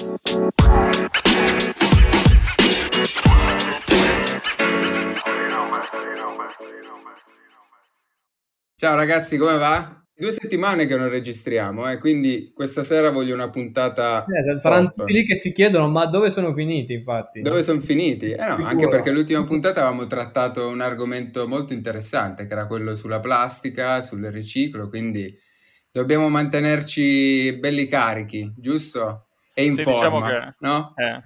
Ciao ragazzi, come va? Due settimane che non registriamo, eh, quindi questa sera voglio una puntata. Eh, saranno tutti lì che si chiedono: ma dove sono finiti? Infatti, dove sono finiti? Eh no, anche perché l'ultima puntata avevamo trattato un argomento molto interessante, che era quello sulla plastica, sul riciclo. Quindi dobbiamo mantenerci belli carichi, giusto? E in sì, diciamo forma, diciamo che... no? Eh.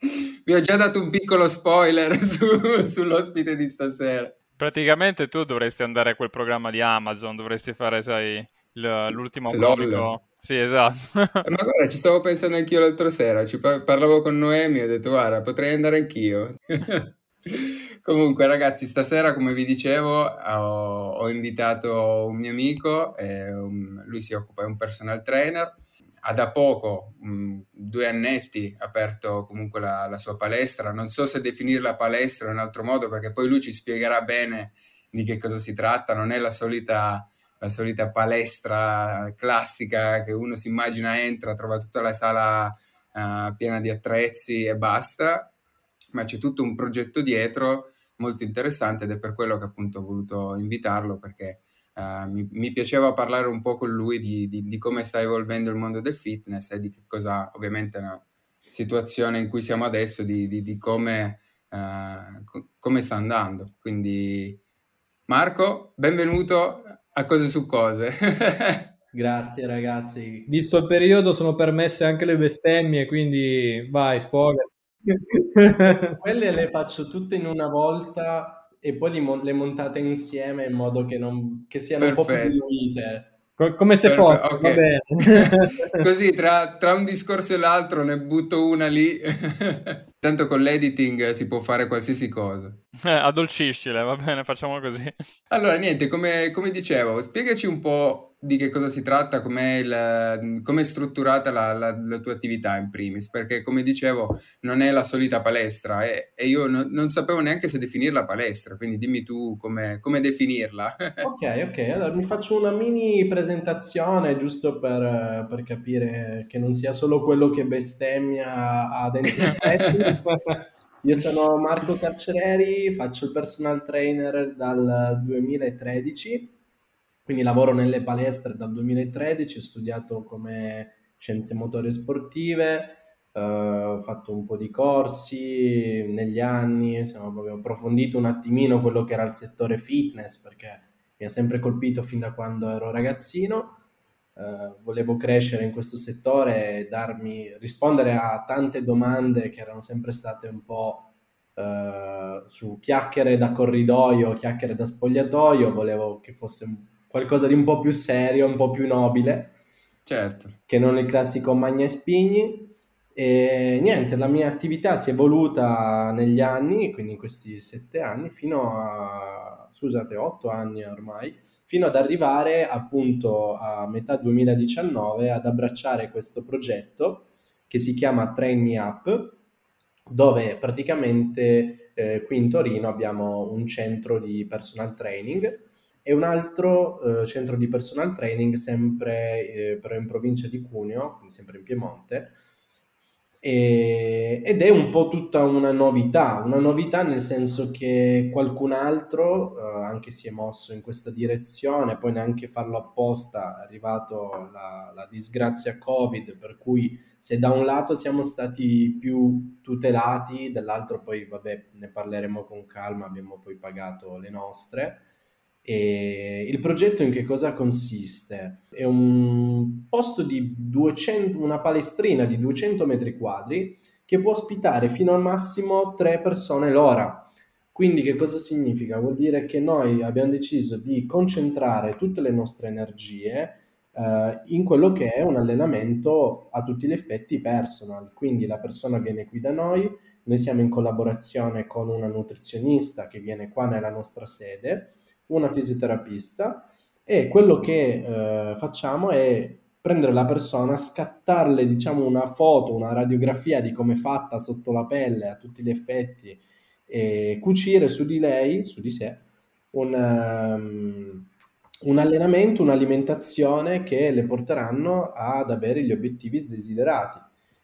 Vi ho già dato un piccolo spoiler su, sull'ospite di stasera. Praticamente tu dovresti andare a quel programma di Amazon, dovresti fare, sai, l- sì, l'ultimo comico. Sì, esatto. Ma guarda, ci stavo pensando anch'io l'altra sera, ci par- parlavo con Noemi e ho detto, guarda, potrei andare anch'io. Comunque, ragazzi, stasera, come vi dicevo, ho, ho invitato un mio amico, eh, un, lui si occupa, è un personal trainer, ha da poco, mh, due annetti, aperto comunque la, la, sua palestra. Non so se definirla palestra in un altro modo, perché poi lui ci spiegherà bene di che cosa si tratta. Non è la solita, la solita palestra classica che uno si immagina entra, trova tutta la sala uh, piena di attrezzi e basta, ma c'è tutto un progetto dietro molto interessante ed è per quello che appunto ho voluto invitarlo perché Uh, mi, mi, piaceva parlare un po' con lui di, di, di, come sta evolvendo il mondo del fitness e di che cosa, ovviamente, una situazione in cui siamo adesso, di, di come, uh, co- come, sta andando. Quindi, Marco, benvenuto a Cose su Cose. Grazie ragazzi. Visto il periodo sono permesse anche le bestemmie, quindi vai, sfoga. Quelle le faccio tutte in una volta e poi mo- le montate insieme in modo che, non, che siano Perfetto. un po' più diluite. come se Perfetto, fosse, okay. va bene. Così tra, tra, un discorso e l'altro ne butto una lì. Tanto con l'editing si può fare qualsiasi cosa. Eh, addolciscile, va bene, facciamo così. Allora, niente, come, come dicevo, spiegaci un po' di che cosa si tratta, come è strutturata la, la, la, tua attività in primis, perché come dicevo non è la solita palestra e, e io no, non sapevo neanche se definirla palestra, quindi dimmi tu come, come definirla. ok, ok, allora mi faccio una mini presentazione giusto per, per capire che non sia solo quello che bestemmia a denti Io sono Marco Carcereri, faccio il personal trainer dal 2013 quindi lavoro nelle palestre dal 2013, ho studiato come scienze motorie sportive, eh, ho fatto un po' di corsi negli anni, insomma, ho approfondito un attimino quello che era il settore fitness perché mi ha sempre colpito fin da quando ero ragazzino. Uh, volevo crescere in questo settore e darmi, rispondere a tante domande che erano sempre state un po' uh, su chiacchiere da corridoio, chiacchiere da spogliatoio, volevo che fosse un qualcosa di un po' più serio, un po' più nobile. Certo. Che non il classico magna e spigni. E niente, la mia attività si è evoluta negli anni, quindi in questi sette anni, fino a, scusate, otto anni ormai, fino ad arrivare appunto a metà 2019 ad abbracciare questo progetto che si chiama Train Me Up, dove praticamente eh, qui in Torino abbiamo un centro di personal training e un altro eh, centro di personal training sempre eh, però in provincia di Cuneo, quindi sempre in Piemonte, e, ed è un po' tutta una novità, una novità nel senso che qualcun altro eh, anche si è mosso in questa direzione, poi neanche farlo apposta è arrivato la, la disgrazia Covid, per cui se da un lato siamo stati più tutelati, dall'altro poi vabbè ne parleremo con calma, abbiamo poi pagato le nostre. E il progetto in che cosa consiste? È un posto di 200, una palestrina di 200 metri quadri che può ospitare fino al massimo tre persone l'ora. Quindi che cosa significa? Vuol dire che noi abbiamo deciso di concentrare tutte le nostre energie eh, in quello che è un allenamento a tutti gli effetti personal. Quindi la persona viene qui da noi, noi siamo in collaborazione con una nutrizionista che viene qua nella nostra sede una fisioterapista e quello che eh, facciamo è prendere la persona, scattarle diciamo una foto, una radiografia di come è fatta sotto la pelle a tutti gli effetti e cucire su di lei, su di sé, un, um, un allenamento, un'alimentazione che le porteranno ad avere gli obiettivi desiderati.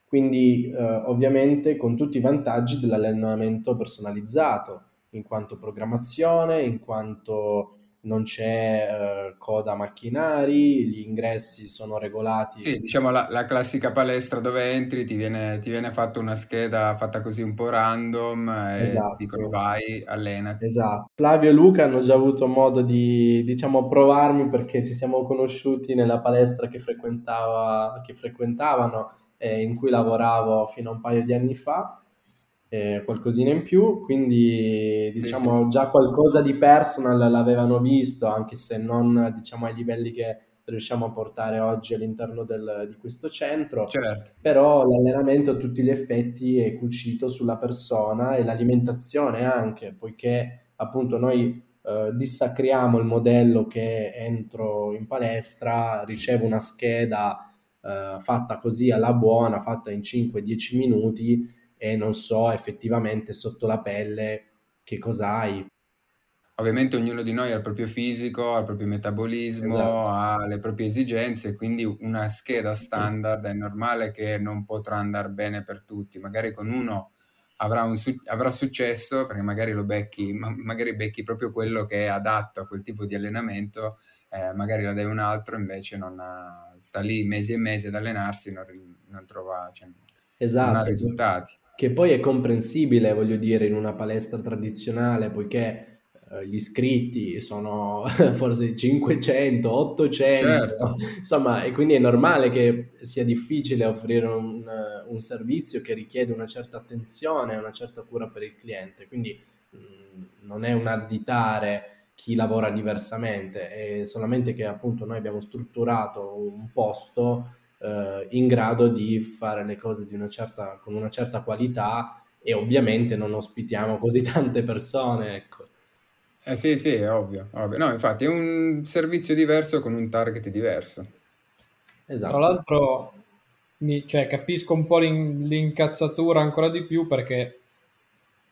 Quindi eh, ovviamente con tutti i vantaggi dell'allenamento personalizzato, in quanto programmazione, in quanto non c'è eh, coda macchinari, gli ingressi sono regolati. Sì, diciamo la, la classica palestra dove entri, ti viene, ti viene fatta una scheda fatta così un po' random e Esatto. dicono vai, allenati. Esatto. Flavio e Luca hanno già avuto modo di, diciamo, provarmi perché ci siamo conosciuti nella palestra che, frequentava, che frequentavano e in cui lavoravo fino a un paio di anni fa eh, qualcosina in più, quindi diciamo sì, sì. già qualcosa di personal l'avevano visto, anche se non diciamo ai livelli che riusciamo a portare oggi all'interno del, di questo centro, certo. però l'allenamento a tutti gli effetti è cucito sulla persona e l'alimentazione anche, poiché appunto noi eh, dissacriamo il modello che entro in palestra, ricevo una scheda eh, fatta così alla buona, fatta in 5-10 minuti e non so effettivamente sotto la pelle che cosa hai. Ovviamente ognuno di noi ha il proprio fisico, ha il proprio metabolismo, esatto. ha le proprie esigenze, quindi una scheda standard è normale che non potrà andare bene per tutti. Magari con uno avrà, un su- avrà successo perché magari lo becchi, ma- magari becchi proprio quello che è adatto a quel tipo di allenamento, eh, magari la dai un altro, invece non ha, sta lì mesi e mesi ad allenarsi, non, non trova, cioè, esatto. non ha esatto. risultati che poi è comprensibile, voglio dire, in una palestra tradizionale, poiché eh, gli iscritti sono forse 500, 800, certo. insomma, e quindi è normale che sia difficile offrire un, un, servizio che richiede una certa attenzione, una certa cura per il cliente, quindi mh, mm, non è un additare chi lavora diversamente, è solamente che appunto noi abbiamo strutturato un posto eh, in grado di fare le cose una certa, con una certa qualità e ovviamente non ospitiamo così tante persone. Ecco. Eh sì, sì, è ovvio, ovvio. No, infatti è un servizio diverso con un target diverso. Esatto. Tra l'altro, mi, cioè, capisco un po' l'in, l'incazzatura ancora di più perché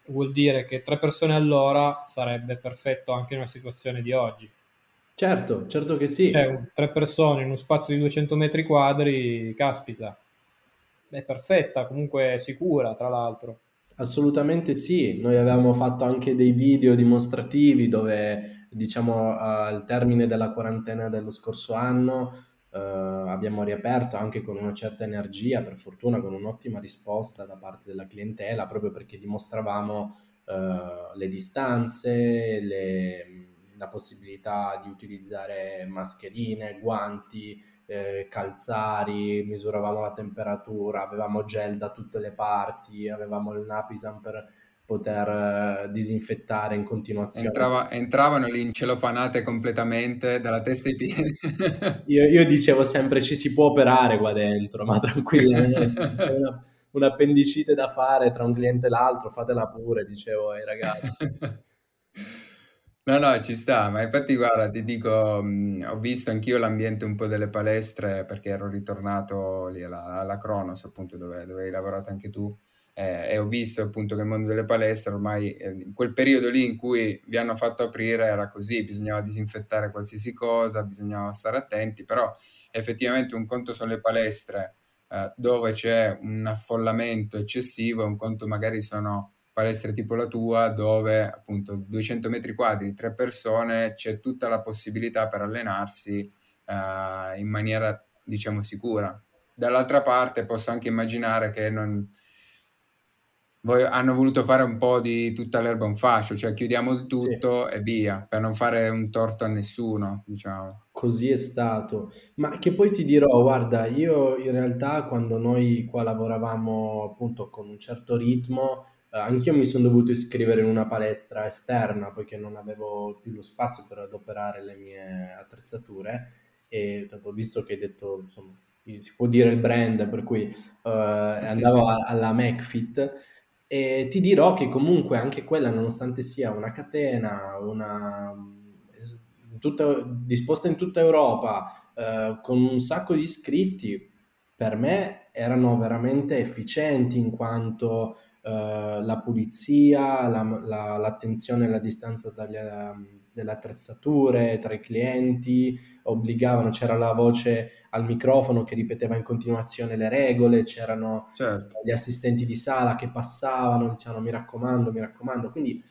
vuol dire che tre persone all'ora sarebbe perfetto anche in una situazione di oggi. Certo, certo che sì. Cioè, tre persone in uno spazio di 200 metri quadri, caspita. È perfetta, comunque sicura, tra l'altro. Assolutamente sì, noi avevamo fatto anche dei video dimostrativi dove, diciamo, al termine della quarantena dello scorso anno eh, abbiamo riaperto anche con una certa energia, per fortuna con un'ottima risposta da parte della clientela, proprio perché dimostravamo eh, le distanze, le la possibilità di utilizzare mascherine, guanti, eh, calzari, misuravamo la temperatura, avevamo gel da tutte le parti, avevamo il Napisan per poter eh, disinfettare in continuazione. Entrava, entravano lì incelofanate completamente dalla testa ai piedi. io, io, dicevo sempre ci si può operare qua dentro, ma tranquillamente. C'è una, un'appendicite da fare tra un cliente e l'altro, fatela pure, dicevo ai ragazzi. No, no, ci sta, ma infatti guarda, ti dico, mh, ho visto anch'io l'ambiente un po' delle palestre perché ero ritornato lì alla, alla Cronos, appunto, dove, dove hai lavorato anche tu, eh, e ho visto appunto che il mondo delle palestre ormai, eh, in quel periodo lì in cui vi hanno fatto aprire era così, bisognava disinfettare qualsiasi cosa, bisognava stare attenti, però effettivamente un conto sono le palestre eh, dove c'è un affollamento eccessivo, un conto magari sono palestre tipo la tua dove appunto 200 metri quadri, tre persone, c'è tutta la possibilità per allenarsi uh, in maniera diciamo sicura. Dall'altra parte posso anche immaginare che non, hanno voluto fare un po' di tutta l'erba un fascio, cioè chiudiamo tutto sì. e via, per non fare un torto a nessuno, diciamo. Così è stato. Ma che poi ti dirò, guarda, io in realtà quando noi qua lavoravamo appunto con un certo ritmo, Uh, anch'io mi sono dovuto iscrivere in una palestra esterna poiché non avevo più lo spazio per adoperare le mie attrezzature e dopo visto che hai detto, insomma, si può dire il brand, per cui uh, andavo sì. alla McFit e ti dirò che comunque anche quella, nonostante sia una catena, una, tutta, disposta in tutta Europa, uh, con un sacco di iscritti, per me erano veramente efficienti in quanto uh, la pulizia, la, la, l'attenzione alla distanza dagli, ehm, delle attrezzature tra i clienti, obbligavano, c'era la voce al microfono che ripeteva in continuazione le regole, c'erano certo. gli assistenti di sala che passavano, dicevano mi raccomando, mi raccomando, quindi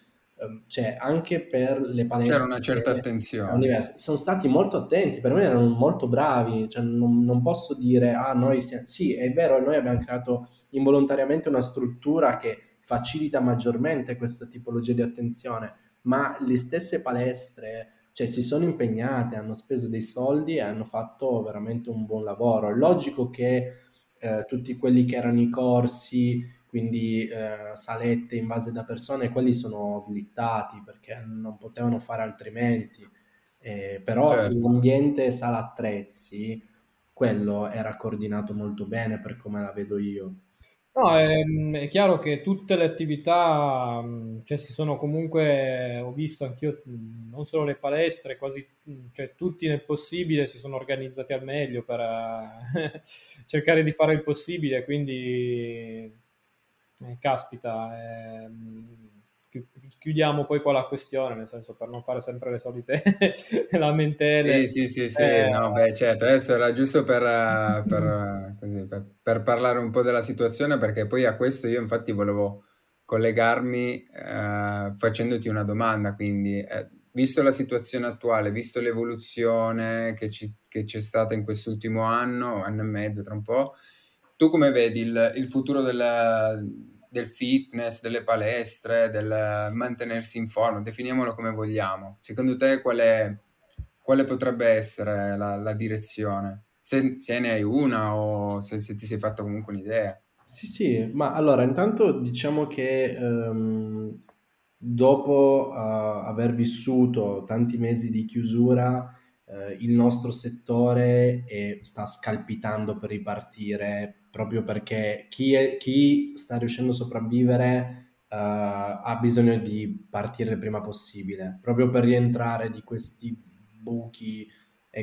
cioè, anche per le palestre c'era una certa attenzione sono stati molto attenti per me erano molto bravi cioè, non, non, posso dire ah noi siamo... sì è vero noi abbiamo creato involontariamente una struttura che facilita maggiormente questa tipologia di attenzione, ma le stesse palestre cioè, si sono impegnate, hanno speso dei soldi e hanno fatto veramente un buon lavoro. È logico che eh, tutti quelli che erano i corsi, quindi eh, salette invase da persone, quelli sono slittati perché non potevano fare altrimenti. Eh, però certo. l'ambiente sala attrezzi, quello era coordinato molto bene per come la vedo io. No, è, è chiaro che tutte le attività, cioè si sono comunque, ho visto anch'io, non solo le palestre, quasi, cioè tutti nel possibile si sono organizzati al meglio per eh, cercare di fare il possibile, quindi eh, caspita, eh, chiudiamo poi qua la questione, nel senso per non fare sempre le solite lamentele. Sì, sì, sì, sì. Eh, no, beh, certo, adesso era giusto per, per, così, per, per, parlare un po' della situazione, perché poi a questo io infatti volevo collegarmi eh, facendoti una domanda, quindi eh, visto la situazione attuale, visto l'evoluzione che, ci, che c'è stata in quest'ultimo anno, anno e mezzo, tra un po', tu come vedi il, il futuro della del fitness, delle palestre, del mantenersi in forma, definiamolo come vogliamo. Secondo te quale, quale potrebbe essere la, la direzione? Se, se, ne hai una o se, se, ti sei fatto comunque un'idea. Sì, sì, ma allora intanto diciamo che um, dopo uh, aver vissuto tanti mesi di chiusura, uh, il nostro settore è, sta scalpitando per ripartire proprio perché chi, è, chi sta riuscendo a sopravvivere uh, ha bisogno di partire il prima possibile, proprio per rientrare di questi buchi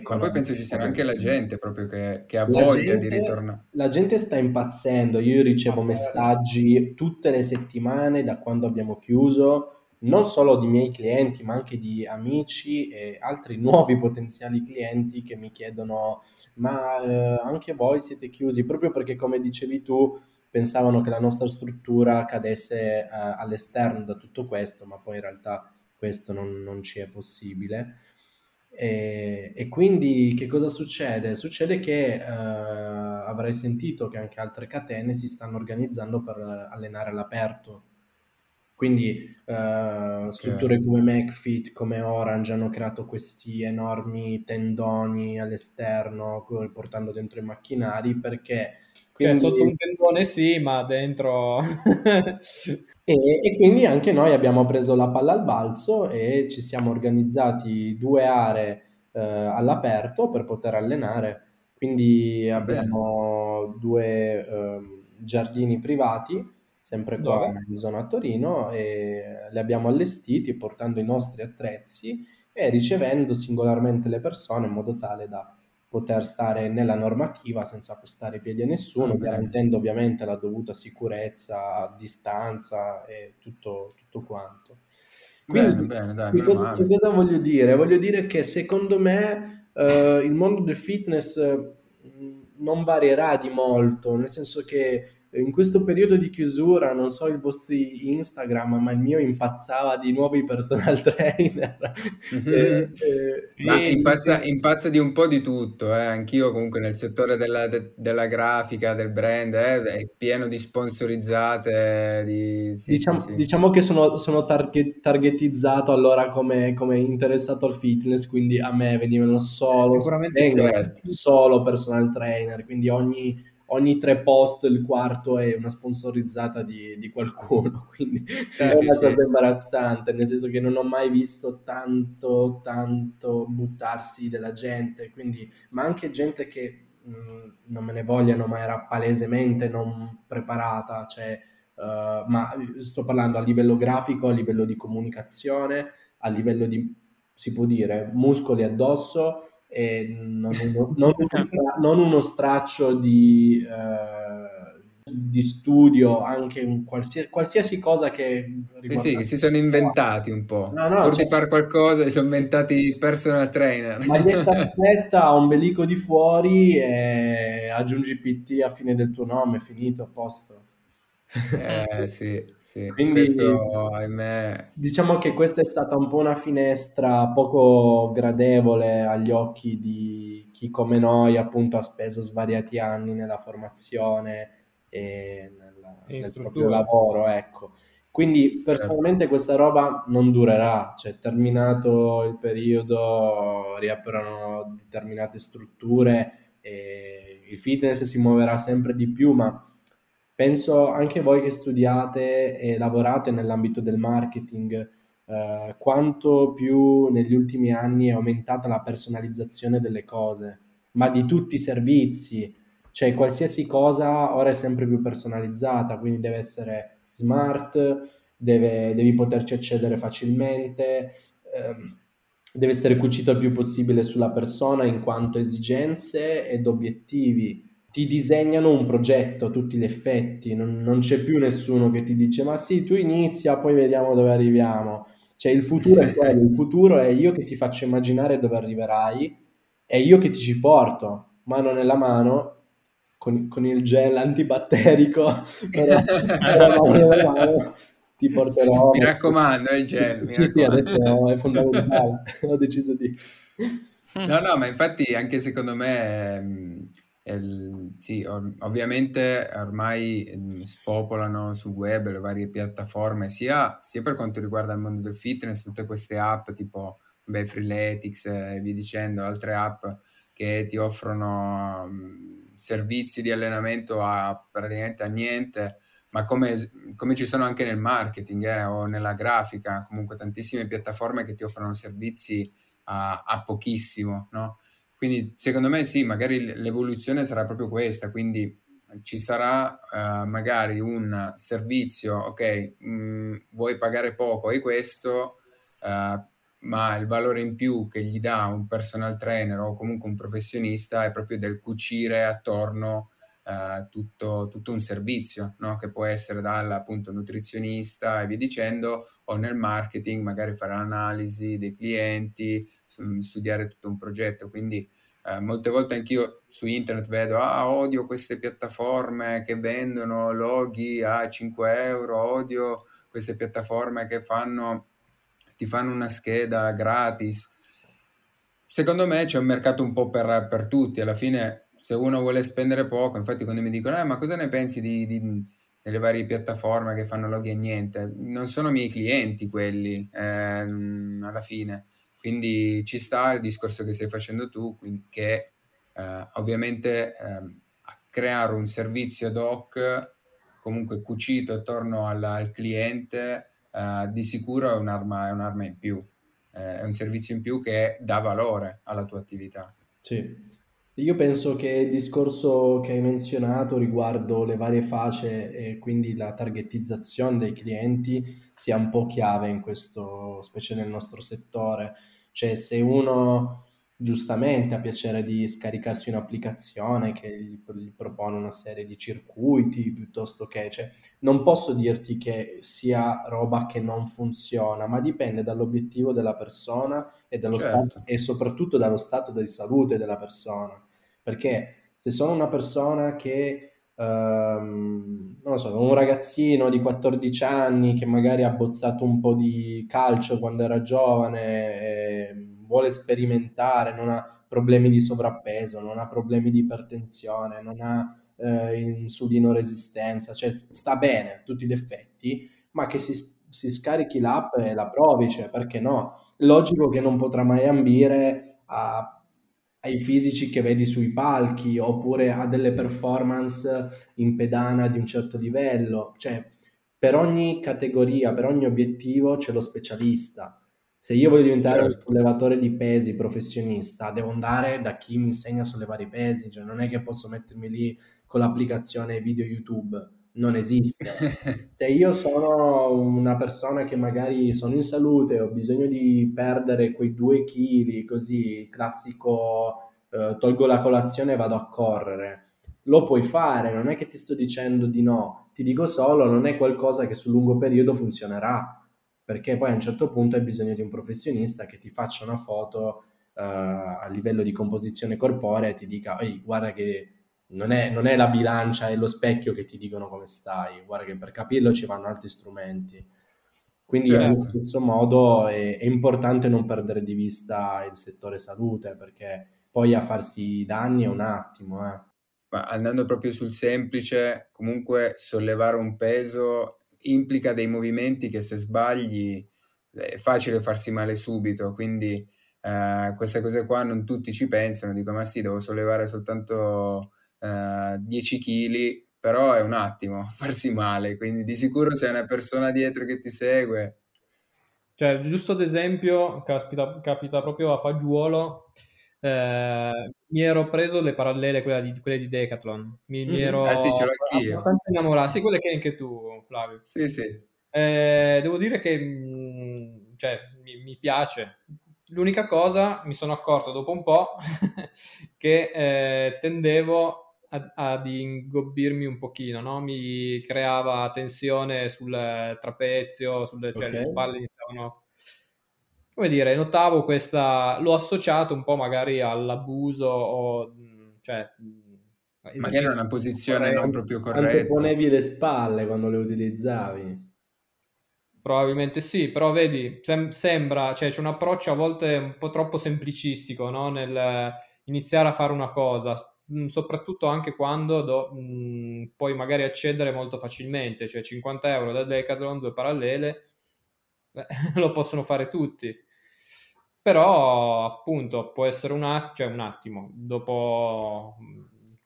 Ma poi penso ci sia anche la gente proprio che, che ha la voglia gente, di ritornare. La gente sta impazzendo, io ricevo messaggi tutte le settimane da quando abbiamo chiuso non solo di miei clienti, ma anche di amici e altri nuovi potenziali clienti che mi chiedono: Ma eh, anche voi siete chiusi? Proprio perché, come dicevi tu, pensavano che la nostra struttura cadesse eh, all'esterno da tutto questo, ma poi in realtà questo non, non ci è possibile. E, e, quindi che cosa succede? Succede che eh, avrai sentito che anche altre catene si stanno organizzando per allenare all'aperto quindi uh, strutture come McFit, come Orange hanno creato questi enormi tendoni all'esterno portando dentro i macchinari perché... Cioè, quindi... Cioè sotto un tendone sì, ma dentro... e, e, quindi anche noi abbiamo preso la palla al balzo e ci siamo organizzati due aree uh, all'aperto per poter allenare. Quindi abbiamo due uh, giardini privati sempre qua in zona Torino, e li abbiamo allestiti portando i nostri attrezzi e ricevendo singolarmente le persone in modo tale da poter stare nella normativa senza pestare i piedi a nessuno, ah, garantendo ovviamente la dovuta sicurezza, distanza e tutto, tutto quanto. Quindi, bene, bene, dai, cosa, cosa, voglio dire? Voglio dire che secondo me eh, il mondo del fitness eh, non varierà di molto, nel senso che in questo periodo di chiusura, non so il vostro Instagram, ma il mio impazzava di nuovi personal trainer. Mm-hmm. eh, eh, sì, ma impazza, impazza, di un po' di tutto, eh. anch'io comunque nel settore della, de, della grafica, del brand, eh, è pieno di sponsorizzate. Di... Sì, diciamo, sì, diciamo, che sono, sono target, targetizzato allora come, come, interessato al fitness, quindi a me venivano solo, certo. solo personal trainer, quindi ogni ogni tre post il quarto è una sponsorizzata di, di qualcuno, quindi sì, è sì, una cosa sì. imbarazzante, nel senso che non ho mai visto tanto, tanto buttarsi della gente, quindi, ma anche gente che mh, non me ne vogliano, ma era palesemente non preparata, cioè, uh, ma sto parlando a livello grafico, a livello di comunicazione, a livello di, si può dire, muscoli addosso, e non uno, non non uno straccio di, eh, di studio, anche un qualsiasi, qualsiasi cosa che... Sì, sì, si sono inventati un po'. No, no, Pur cioè... di fare qualcosa, si sono inventati personal trainer. Maglietta stretta, ombelico di fuori e aggiungi PT a fine del tuo nome, finito, a posto. Eh sì, sì. Quindi Questo, ahimè... diciamo che questa è stata un po' una finestra poco gradevole agli occhi di chi come noi appunto ha speso svariati anni nella formazione e nel, nel proprio lavoro, ecco. Quindi certo. personalmente certo. questa roba non durerà, cioè terminato il periodo riaprono determinate strutture e il fitness si muoverà sempre di più, ma penso anche voi che studiate e lavorate nell'ambito del marketing, eh, quanto più negli ultimi anni è aumentata la personalizzazione delle cose, ma di tutti i servizi, cioè qualsiasi cosa ora è sempre più personalizzata, quindi deve essere smart, deve, devi poterci accedere facilmente. Ehm, deve essere cucito il più possibile sulla persona in quanto esigenze ed obiettivi ti disegnano un progetto a tutti gli effetti, non, non, c'è più nessuno che ti dice ma sì, tu inizia, poi vediamo dove arriviamo. Cioè il futuro è quello, il futuro è io che ti faccio immaginare dove arriverai e io che ti ci porto, mano nella mano, con, con il gel antibatterico, però, però mano, ti porterò... Mi raccomando, il gel. Sì, sì, adesso è fondamentale, ho deciso di... No, no, ma infatti anche secondo me El, sì, ov- ovviamente ormai eh, spopolano sul web le varie piattaforme, sia, sia, per quanto riguarda il mondo del fitness, tutte queste app tipo beh, Freeletics e via dicendo, altre app che ti offrono um, servizi di allenamento a praticamente a niente, ma come, come ci sono anche nel marketing eh, o nella grafica, comunque tantissime piattaforme che ti offrono servizi a, a pochissimo, no? Quindi secondo me sì, magari l'evoluzione sarà proprio questa, quindi ci sarà uh, magari un servizio, ok, mh, mm, vuoi pagare poco, hai questo, uh, ma il valore in più che gli dà un personal trainer o comunque un professionista è proprio del cucire attorno uh, tutto, tutto, un servizio, no? che può essere dal appunto nutrizionista e via dicendo, o nel marketing magari fare l'analisi dei clienti, studiare tutto un progetto. Quindi eh, molte volte anch'io su internet vedo, ah, odio queste piattaforme che vendono loghi a 5 euro, odio queste piattaforme che fanno, ti fanno una scheda gratis. Secondo me c'è un mercato un po' per, per tutti, alla fine se uno vuole spendere poco, infatti quando mi dicono, eh, ma cosa ne pensi di, di, delle varie piattaforme che fanno loghi e niente? Non sono miei clienti quelli, ehm, alla fine quindi ci sta il discorso che stai facendo tu, che eh, ovviamente eh, creare un servizio ad hoc comunque cucito attorno alla, al cliente eh, di sicuro è un'arma, è un'arma in più, eh, è un servizio in più che dà valore alla tua attività. Sì, io penso che il discorso che hai menzionato riguardo le varie facce e quindi la targetizzazione dei clienti sia un po' chiave in questo, specie nel nostro settore. Cioè, se uno giustamente ha piacere di scaricarsi un'applicazione che gli, gli propone una serie di circuiti piuttosto che, cioè, non posso dirti che sia roba che non funziona, ma dipende dall'obiettivo della persona e, certo. stato, e soprattutto dallo stato di salute della persona. Perché se sono una persona che, ehm, non so, un ragazzino di 14 anni che magari ha bozzato un po' di calcio quando era giovane, vuole sperimentare, non ha problemi di sovrappeso, non ha problemi di ipertensione, non ha eh, insulino resistenza, cioè sta bene a tutti gli effetti, ma che si, si scarichi l'app e la provi, cioè perché no? Logico che non potrà mai ambire a ai fisici che vedi sui palchi oppure a delle performance in pedana di un certo livello. Cioè, per ogni categoria, per ogni obiettivo c'è lo specialista. Se io voglio diventare certo. un sollevatore di pesi professionista, devo andare da chi mi insegna a sollevare i pesi, cioè non è che posso mettermi lì con l'applicazione video YouTube non esiste. Se io sono una persona che magari sono in salute, ho bisogno di perdere quei due chili, così classico, eh, tolgo la colazione e vado a correre. lo puoi fare, non è che ti sto dicendo di no, ti dico solo non è qualcosa che sul lungo periodo funzionerà, perché poi a un certo punto hai bisogno di un professionista che ti faccia una foto uh, a livello di composizione corporea e ti dica, ehi, guarda che non è, non è la bilancia e lo specchio che ti dicono come stai, guarda che per capirlo ci vanno altri strumenti. Quindi certo. allo stesso modo è, è, importante non perdere di vista il settore salute perché poi a farsi danni è un attimo. Eh. Ma andando proprio sul semplice, comunque sollevare un peso implica dei movimenti che se sbagli è facile farsi male subito, quindi eh, queste cose qua non tutti ci pensano, dicono ma sì, devo sollevare soltanto eh, 10 kg, però è un attimo farsi male, quindi di sicuro se è una persona dietro che ti segue. Cioè, giusto ad esempio, capita, capita proprio a fagiolo, eh, mi ero preso le parallele, quelle di, quelle di Decathlon, mi, mm-hmm. mi ero eh sì, abbastanza innamorato, sì, quelle che anche tu, Flavio. Sì, sì. Eh, devo dire che mh, mm, cioè, mi, mi, piace. L'unica cosa, mi sono accorto dopo un po' che eh, tendevo ad, ad ingobbirmi un pochino, no? mi creava tensione sul trapezio, sulle cioè, okay. le spalle iniziavano come dire, notavo questa, l'ho associato un po' magari all'abuso o, cioè, magari una posizione non proprio corretta. ponevi le spalle quando le utilizzavi. Probabilmente sì, però vedi, sem- sembra, cioè c'è un approccio a volte un po' troppo semplicistico, no? Nel iniziare a fare una cosa, soprattutto anche quando do, mh, puoi magari accedere molto facilmente, cioè 50 euro da Decathlon, due parallele, beh, lo possono fare tutti. Però appunto può essere un, att- cioè, un attimo, dopo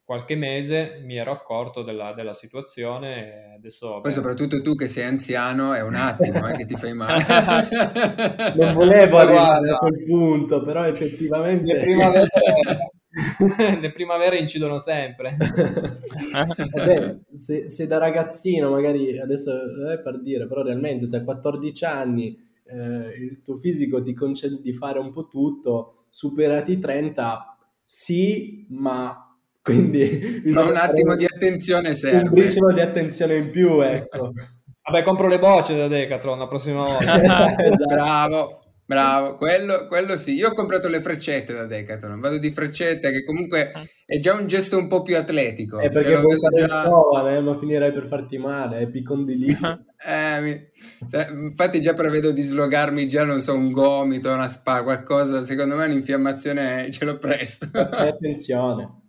qualche mese mi ero accorto della, della situazione. Adesso, Poi, soprattutto tu che sei anziano, è un attimo eh, che ti fai male. non volevo arrivare a quel punto, però effettivamente. Le primavere, le primavere incidono sempre. Vabbè, se, se, da ragazzino, magari adesso è per dire, però realmente se a 14 anni eh, il tuo fisico ti concede di fare un po' tutto, superati i 30, sì, ma quindi ma un attimo di attenzione serve. Un briciolo di attenzione in più, ecco. Vabbè, compro le bocce da Decathlon la prossima volta. esatto. Bravo, bravo, quello, quello, sì. Io ho comprato le freccette da Decathlon, vado di freccette che comunque è già un gesto un po' più atletico. È perché vuoi fare già... giovane, ma finirai per farti male, è picondilino. eh, mi... infatti già prevedo di slogarmi già, non so, un gomito, una spa, qualcosa, secondo me un'infiammazione ce l'ho presto. Attenzione.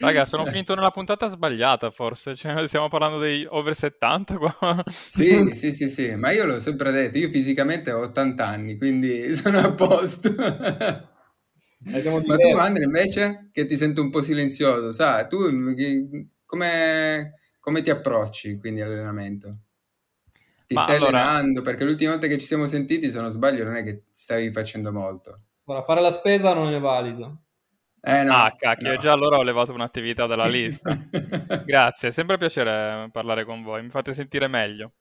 Raga, sono finito nella puntata sbagliata, forse. Cioè, stiamo parlando dei over 70 qua. Sì, sì, sì, sì, ma io l'ho sempre detto, io fisicamente ho 80 anni, quindi sono a posto. ma tu, Andre, invece, che ti sento un po' silenzioso, sai, tu come, come ti approcci quindi all'allenamento? Ti ma stai allora... allenando? Perché l'ultima volta che ci siamo sentiti, se non sbaglio, non è che stavi facendo molto. Ora, fare la spesa non è valido. Eh, no, ah, cacchio, no. già allora ho levato un'attività dalla lista. Grazie, è sempre piacere parlare con voi, mi fate sentire meglio.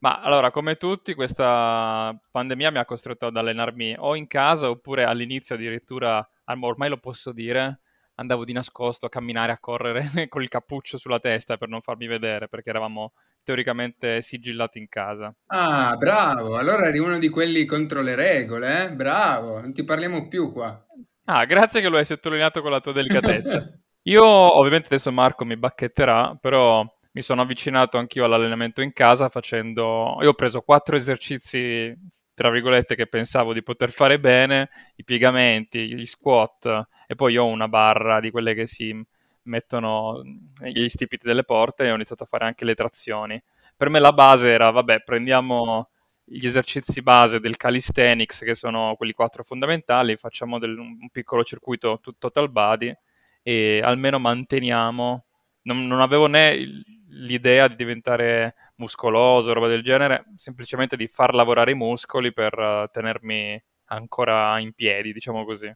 Ma allora, come tutti, questa pandemia mi ha costretto ad allenarmi o in casa oppure all'inizio addirittura, ormai lo posso dire, andavo di nascosto a camminare, a correre con il cappuccio sulla testa per non farmi vedere perché eravamo teoricamente sigillati in casa. Ah, bravo, allora eri uno di quelli contro le regole, eh? Bravo, non ti parliamo più qua. Ah, grazie che lo hai sottolineato con la tua delicatezza. Io, ovviamente, adesso Marco mi bacchetterà, però mi sono avvicinato anch'io all'allenamento in casa facendo... Io ho preso quattro esercizi, tra virgolette, che pensavo di poter fare bene, i piegamenti, gli squat, e poi ho una barra di quelle che si mettono negli stipiti delle porte e ho iniziato a fare anche le trazioni. Per me la base era, vabbè, prendiamo gli esercizi base del calisthenics, che sono quelli quattro fondamentali, facciamo del, un piccolo circuito total body e almeno manteniamo. Non, non avevo né l'idea di diventare muscoloso, roba del genere, semplicemente di far lavorare i muscoli per uh, tenermi ancora in piedi, diciamo così.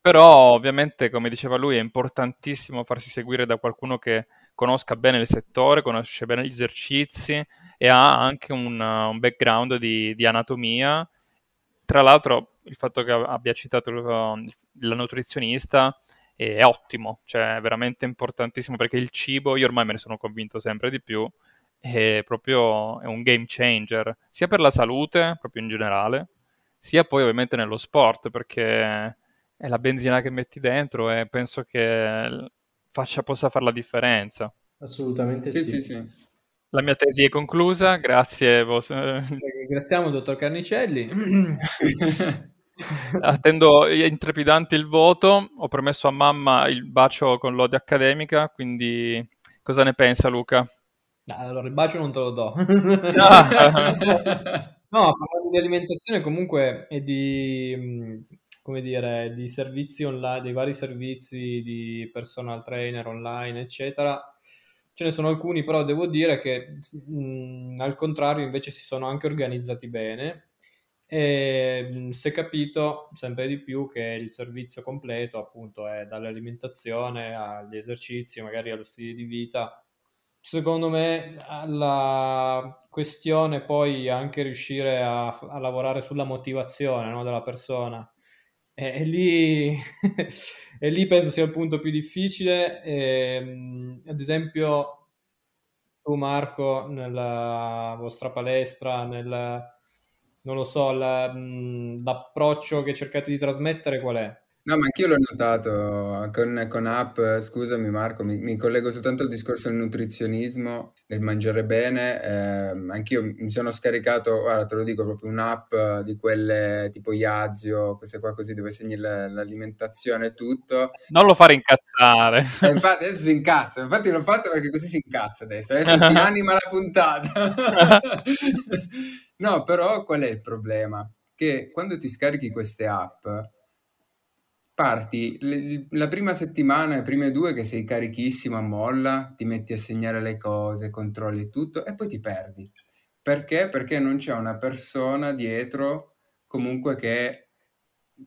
Però ovviamente, come diceva lui, è importantissimo farsi seguire da qualcuno che conosca bene il settore, conosce bene gli esercizi e ha anche un, un background di, di, anatomia. Tra l'altro, il fatto che abbia citato la nutrizionista è ottimo, cioè è veramente importantissimo perché il cibo, io ormai me ne sono convinto sempre di più, è proprio è un game changer, sia per la salute, proprio in generale, sia poi ovviamente nello sport, perché è la benzina che metti dentro e penso che faccia, possa fare la differenza. Assolutamente sì. Sì, sì, sì. La mia tesi è conclusa, grazie. Vos... Ringraziamo il dottor Carnicelli. Attendo intrepidante il voto, ho promesso a mamma il bacio con lode accademica, quindi cosa ne pensa Luca? Allora, il bacio non te lo do. Ah. No, parlando di alimentazione comunque e di, come dire, di servizi online, dei vari servizi di personal trainer online, eccetera. Ce ne sono alcuni, però devo dire che mh, al contrario invece si sono anche organizzati bene e mh, si è capito sempre di più che il servizio completo appunto è dall'alimentazione agli esercizi, magari allo stile di vita secondo me la questione poi anche riuscire a, a lavorare sulla motivazione no, della persona. E, e, lì, lì, penso sia il punto più difficile. E, ehm, ad esempio, tu Marco, nella vostra palestra, nel, non lo so, la, l'approccio che cercate di trasmettere qual è? No, ma anch'io l'ho notato con, con app, scusami Marco, mi, mi collego soltanto al discorso del nutrizionismo, del mangiare bene. Eh, anch'io mi sono scaricato, guarda, te lo dico proprio un'app di quelle tipo Yazio, queste qua così dove segni l'alimentazione e tutto. Non lo fare incazzare. Eh, infatti, adesso si incazza, infatti l'ho fatto perché così si incazza adesso, adesso si anima la puntata. no, però qual è il problema? Che quando ti scarichi queste app parti le- la prima settimana, le prime due che sei carichissimo a molla, ti metti a segnare le cose, controlli tutto e poi ti perdi. Perché? Perché non c'è una persona dietro comunque che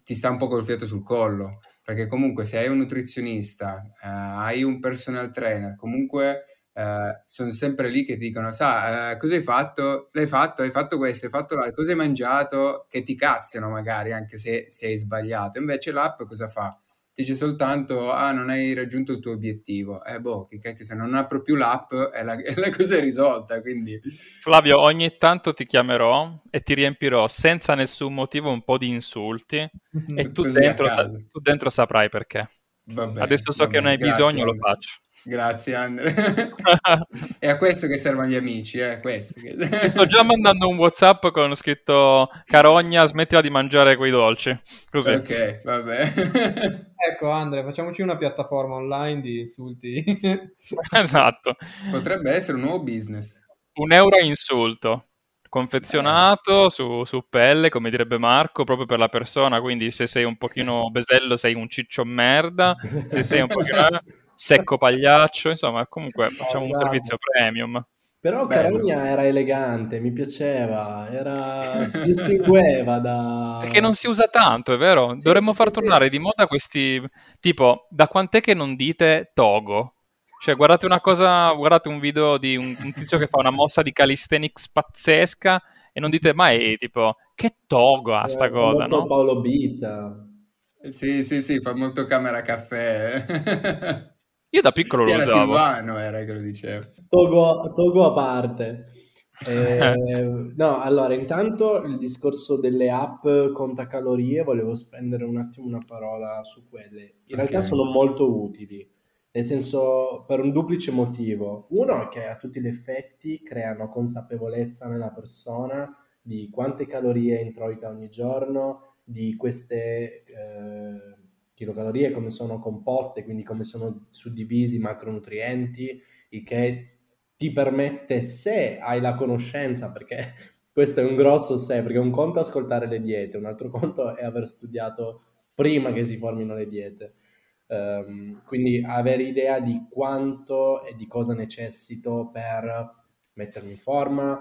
ti sta un po' col fiato sul collo. Perché comunque se hai un nutrizionista, eh, hai un personal trainer, comunque eh, sono sempre lì che dicono, sa, eh, cosa hai fatto? L'hai fatto, hai fatto questo, hai fatto l'altro, cosa hai mangiato? Che ti cazziano magari anche se, se hai sbagliato. Invece l'app cosa fa? dice soltanto ah non hai raggiunto il tuo obiettivo eh boh che cacchio se non apro più l'app è la, è la cosa è risolta quindi Flavio ogni tanto ti chiamerò e ti riempirò senza nessun motivo un po' di insulti e tu dentro, tu dentro saprai perché Vabbè, Adesso so che non hai grazie, bisogno, lo faccio. Grazie Andre. è a questo che servono gli amici, eh? questo. Ti sto già mandando un WhatsApp con scritto Carogna, smettila di mangiare quei dolci. Così. Ok, vabbè. ecco Andre, facciamoci una piattaforma online di insulti. esatto. Potrebbe essere un nuovo business. Un euro a insulto confezionato su, su, pelle, come direbbe Marco, proprio per la persona. Quindi, se sei un pochino besello, sei un ciccio merda. Se sei un pochino secco pagliaccio, insomma, comunque facciamo un servizio premium. Però Carogna era elegante, mi piaceva, era... si distingueva da... Perché non si usa tanto, è vero? Sì, Dovremmo sì, far sì, tornare di moda questi... Tipo, da quant'è che non dite Togo? Cioè, guardate una cosa, guardate un video di un, un tizio che fa una mossa di calisthenics pazzesca e non dite mai, tipo, che togo ha sta eh, cosa, no? Paolo Bita. Sì, sì, sì, fa molto camera caffè. Io da piccolo lo usavo. Silvano era che lo diceva. Togo, togo a parte. Eh, no, allora, intanto il discorso delle app conta calorie, volevo spendere un attimo una parola su quelle. In okay. realtà sono molto utili nel senso per un duplice motivo. Uno è che a tutti gli effetti creano consapevolezza nella persona di quante calorie introita ogni giorno, di queste eh, chilocalorie, come sono composte, quindi come sono suddivisi i macronutrienti, il che ti permette, se hai la conoscenza, perché questo è un grosso se, perché un conto è ascoltare le diete, un altro conto è aver studiato prima che si formino le diete. Um, quindi avere idea di quanto e di cosa necessito per mettermi in forma,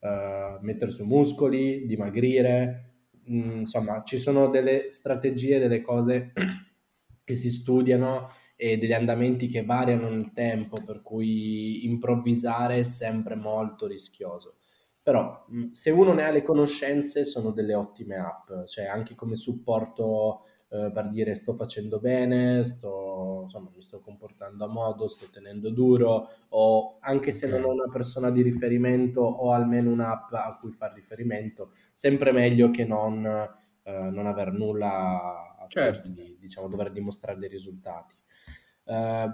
uh, mettere su muscoli, dimagrire, mm, insomma ci sono delle strategie, delle cose che si studiano e degli andamenti che variano nel tempo, per cui improvvisare è sempre molto rischioso. Però mm, se uno ne ha le conoscenze sono delle ottime app, cioè anche come supporto eh, per dire sto facendo bene, sto, insomma, mi sto comportando a modo, sto tenendo duro, o anche se non ho una persona di riferimento o almeno un'app a cui far riferimento, sempre meglio che non, eh, non aver nulla a certo. di, diciamo, dover dimostrare dei risultati. Uh,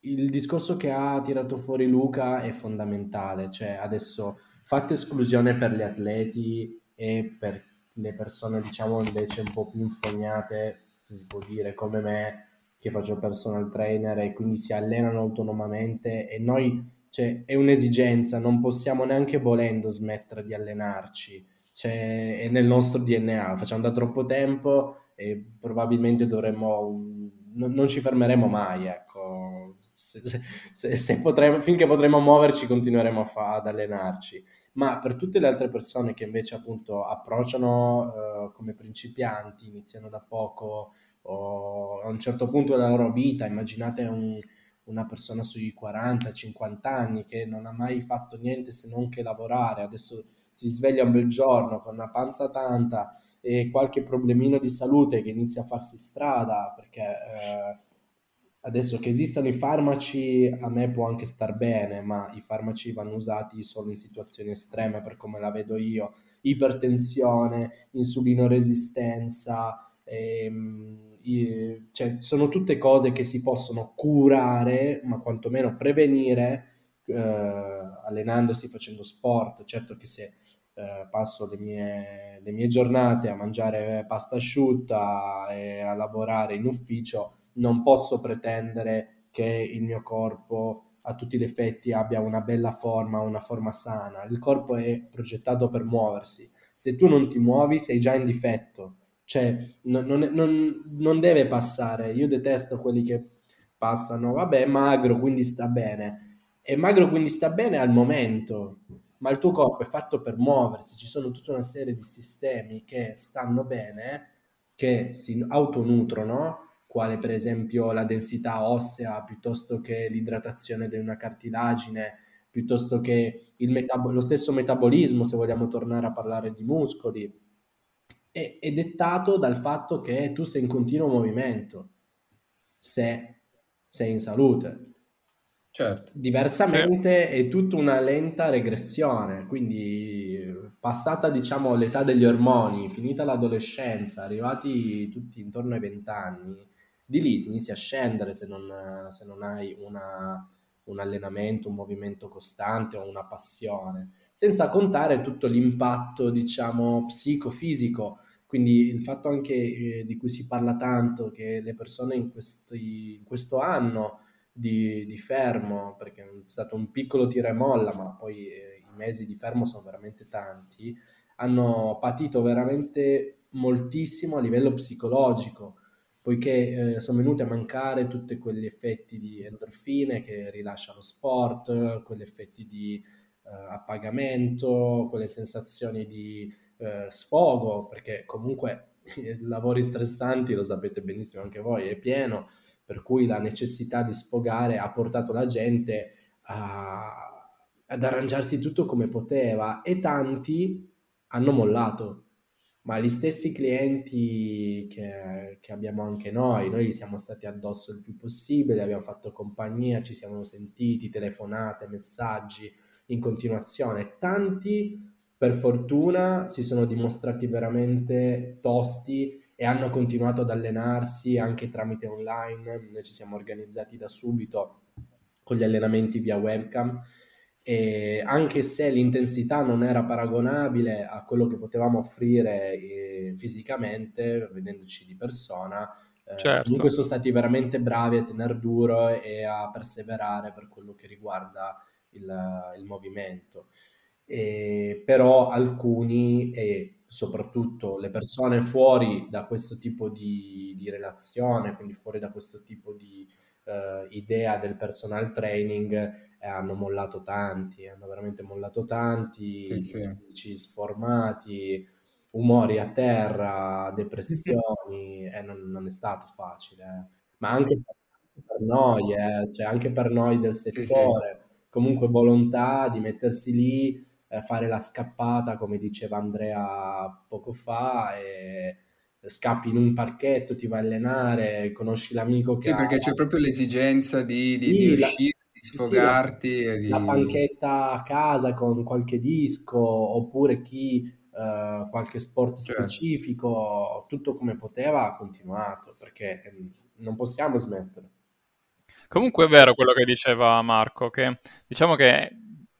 il discorso che ha tirato fuori Luca è fondamentale, cioè adesso fate esclusione per gli atleti e per le persone diciamo invece un po' più infognate, si può dire come me, che faccio personal trainer e quindi si allenano autonomamente e noi, cioè, è un'esigenza, non possiamo neanche volendo smettere di allenarci, cioè, è nel nostro DNA, facciamo da troppo tempo e probabilmente dovremmo, non ci fermeremo mai, ecco, se, se, se potremo, finché potremo muoverci continueremo fa, ad allenarci ma per tutte le altre persone che invece appunto approcciano uh, come principianti, iniziano da poco o a un certo punto della loro vita, immaginate un, una persona sui 40-50 anni che non ha mai fatto niente se non che lavorare, adesso si sveglia un bel giorno con una panza tanta e qualche problemino di salute che inizia a farsi strada perché... Eh, Adesso che esistano i farmaci a me può anche star bene, ma i farmaci vanno usati solo in situazioni estreme per come la vedo io. Ipertensione, insulinoresistenza, ehm, cioè, sono tutte cose che si possono curare, ma quantomeno prevenire eh, allenandosi, facendo sport. Certo che se eh, passo le mie, le mie giornate a mangiare pasta asciutta e a lavorare in ufficio, non posso pretendere che il mio corpo a tutti gli effetti abbia una bella forma, una forma sana. Il corpo è progettato per muoversi. Se tu non ti muovi sei già in difetto, cioè non, non, non, deve passare. Io detesto quelli che passano, vabbè, è magro, quindi sta bene. È magro, quindi sta bene al momento, ma il tuo corpo è fatto per muoversi. Ci sono tutta una serie di sistemi che stanno bene, che si autonutrono quale per esempio la densità ossea, piuttosto che l'idratazione di una cartilagine, piuttosto che metab- lo stesso metabolismo, se vogliamo tornare a parlare di muscoli, è, è dettato dal fatto che tu sei in continuo movimento, se sei in salute. Certo. Diversamente sì. è tutta una lenta regressione, quindi passata diciamo l'età degli ormoni, finita l'adolescenza, arrivati tutti intorno ai 20 anni, di lì si inizia a scendere se non, se non hai una, un allenamento, un movimento costante o una passione, senza contare tutto l'impatto, diciamo, psicofisico. Quindi il fatto anche eh, di cui si parla tanto, che le persone in, questi, in questo anno di, di, fermo, perché è stato un piccolo tira e molla, ma poi eh, i mesi di fermo sono veramente tanti, hanno patito veramente moltissimo a livello psicologico poiché eh, sono venuti a mancare tutti quegli effetti di endorfine che rilascia lo sport, quegli effetti di eh, appagamento, quelle sensazioni di eh, sfogo, perché comunque lavori stressanti, lo sapete benissimo anche voi, è pieno, per cui la necessità di sfogare ha portato la gente a, ad arrangiarsi tutto come poteva e tanti hanno mollato ma gli stessi clienti che, che, abbiamo anche noi, noi siamo stati addosso il più possibile, abbiamo fatto compagnia, ci siamo sentiti, telefonate, messaggi in continuazione. Tanti, per fortuna, si sono dimostrati veramente tosti e hanno continuato ad allenarsi anche tramite online. Noi ci siamo organizzati da subito con gli allenamenti via webcam e anche se l'intensità non era paragonabile a quello che potevamo offrire eh, fisicamente, vedendoci di persona, eh, certo. comunque sono stati veramente bravi a tenere duro e a perseverare per quello che riguarda il, il movimento. E, però alcuni e soprattutto le persone fuori da questo tipo di, di relazione, quindi fuori da questo tipo di uh, idea del personal training, e hanno mollato tanti, hanno veramente mollato tanti, sì, sì. sformati, umori a terra, depressioni, e non, non, è stato facile. Eh. Ma anche per noi, eh, cioè anche per noi del settore, sì, comunque volontà di mettersi lì, eh, fare la scappata, come diceva Andrea poco fa, e, scappi in un parchetto, ti vai a allenare, conosci l'amico che Sì, perché ha... c'è proprio l'esigenza di, di, di uscire, di sfogarti. Sì, la, di... la panchetta a casa con qualche disco, oppure chi uh, qualche sport certo. specifico, tutto come poteva ha continuato, perché ehm, non possiamo smettere. Comunque è vero quello che diceva Marco, che diciamo che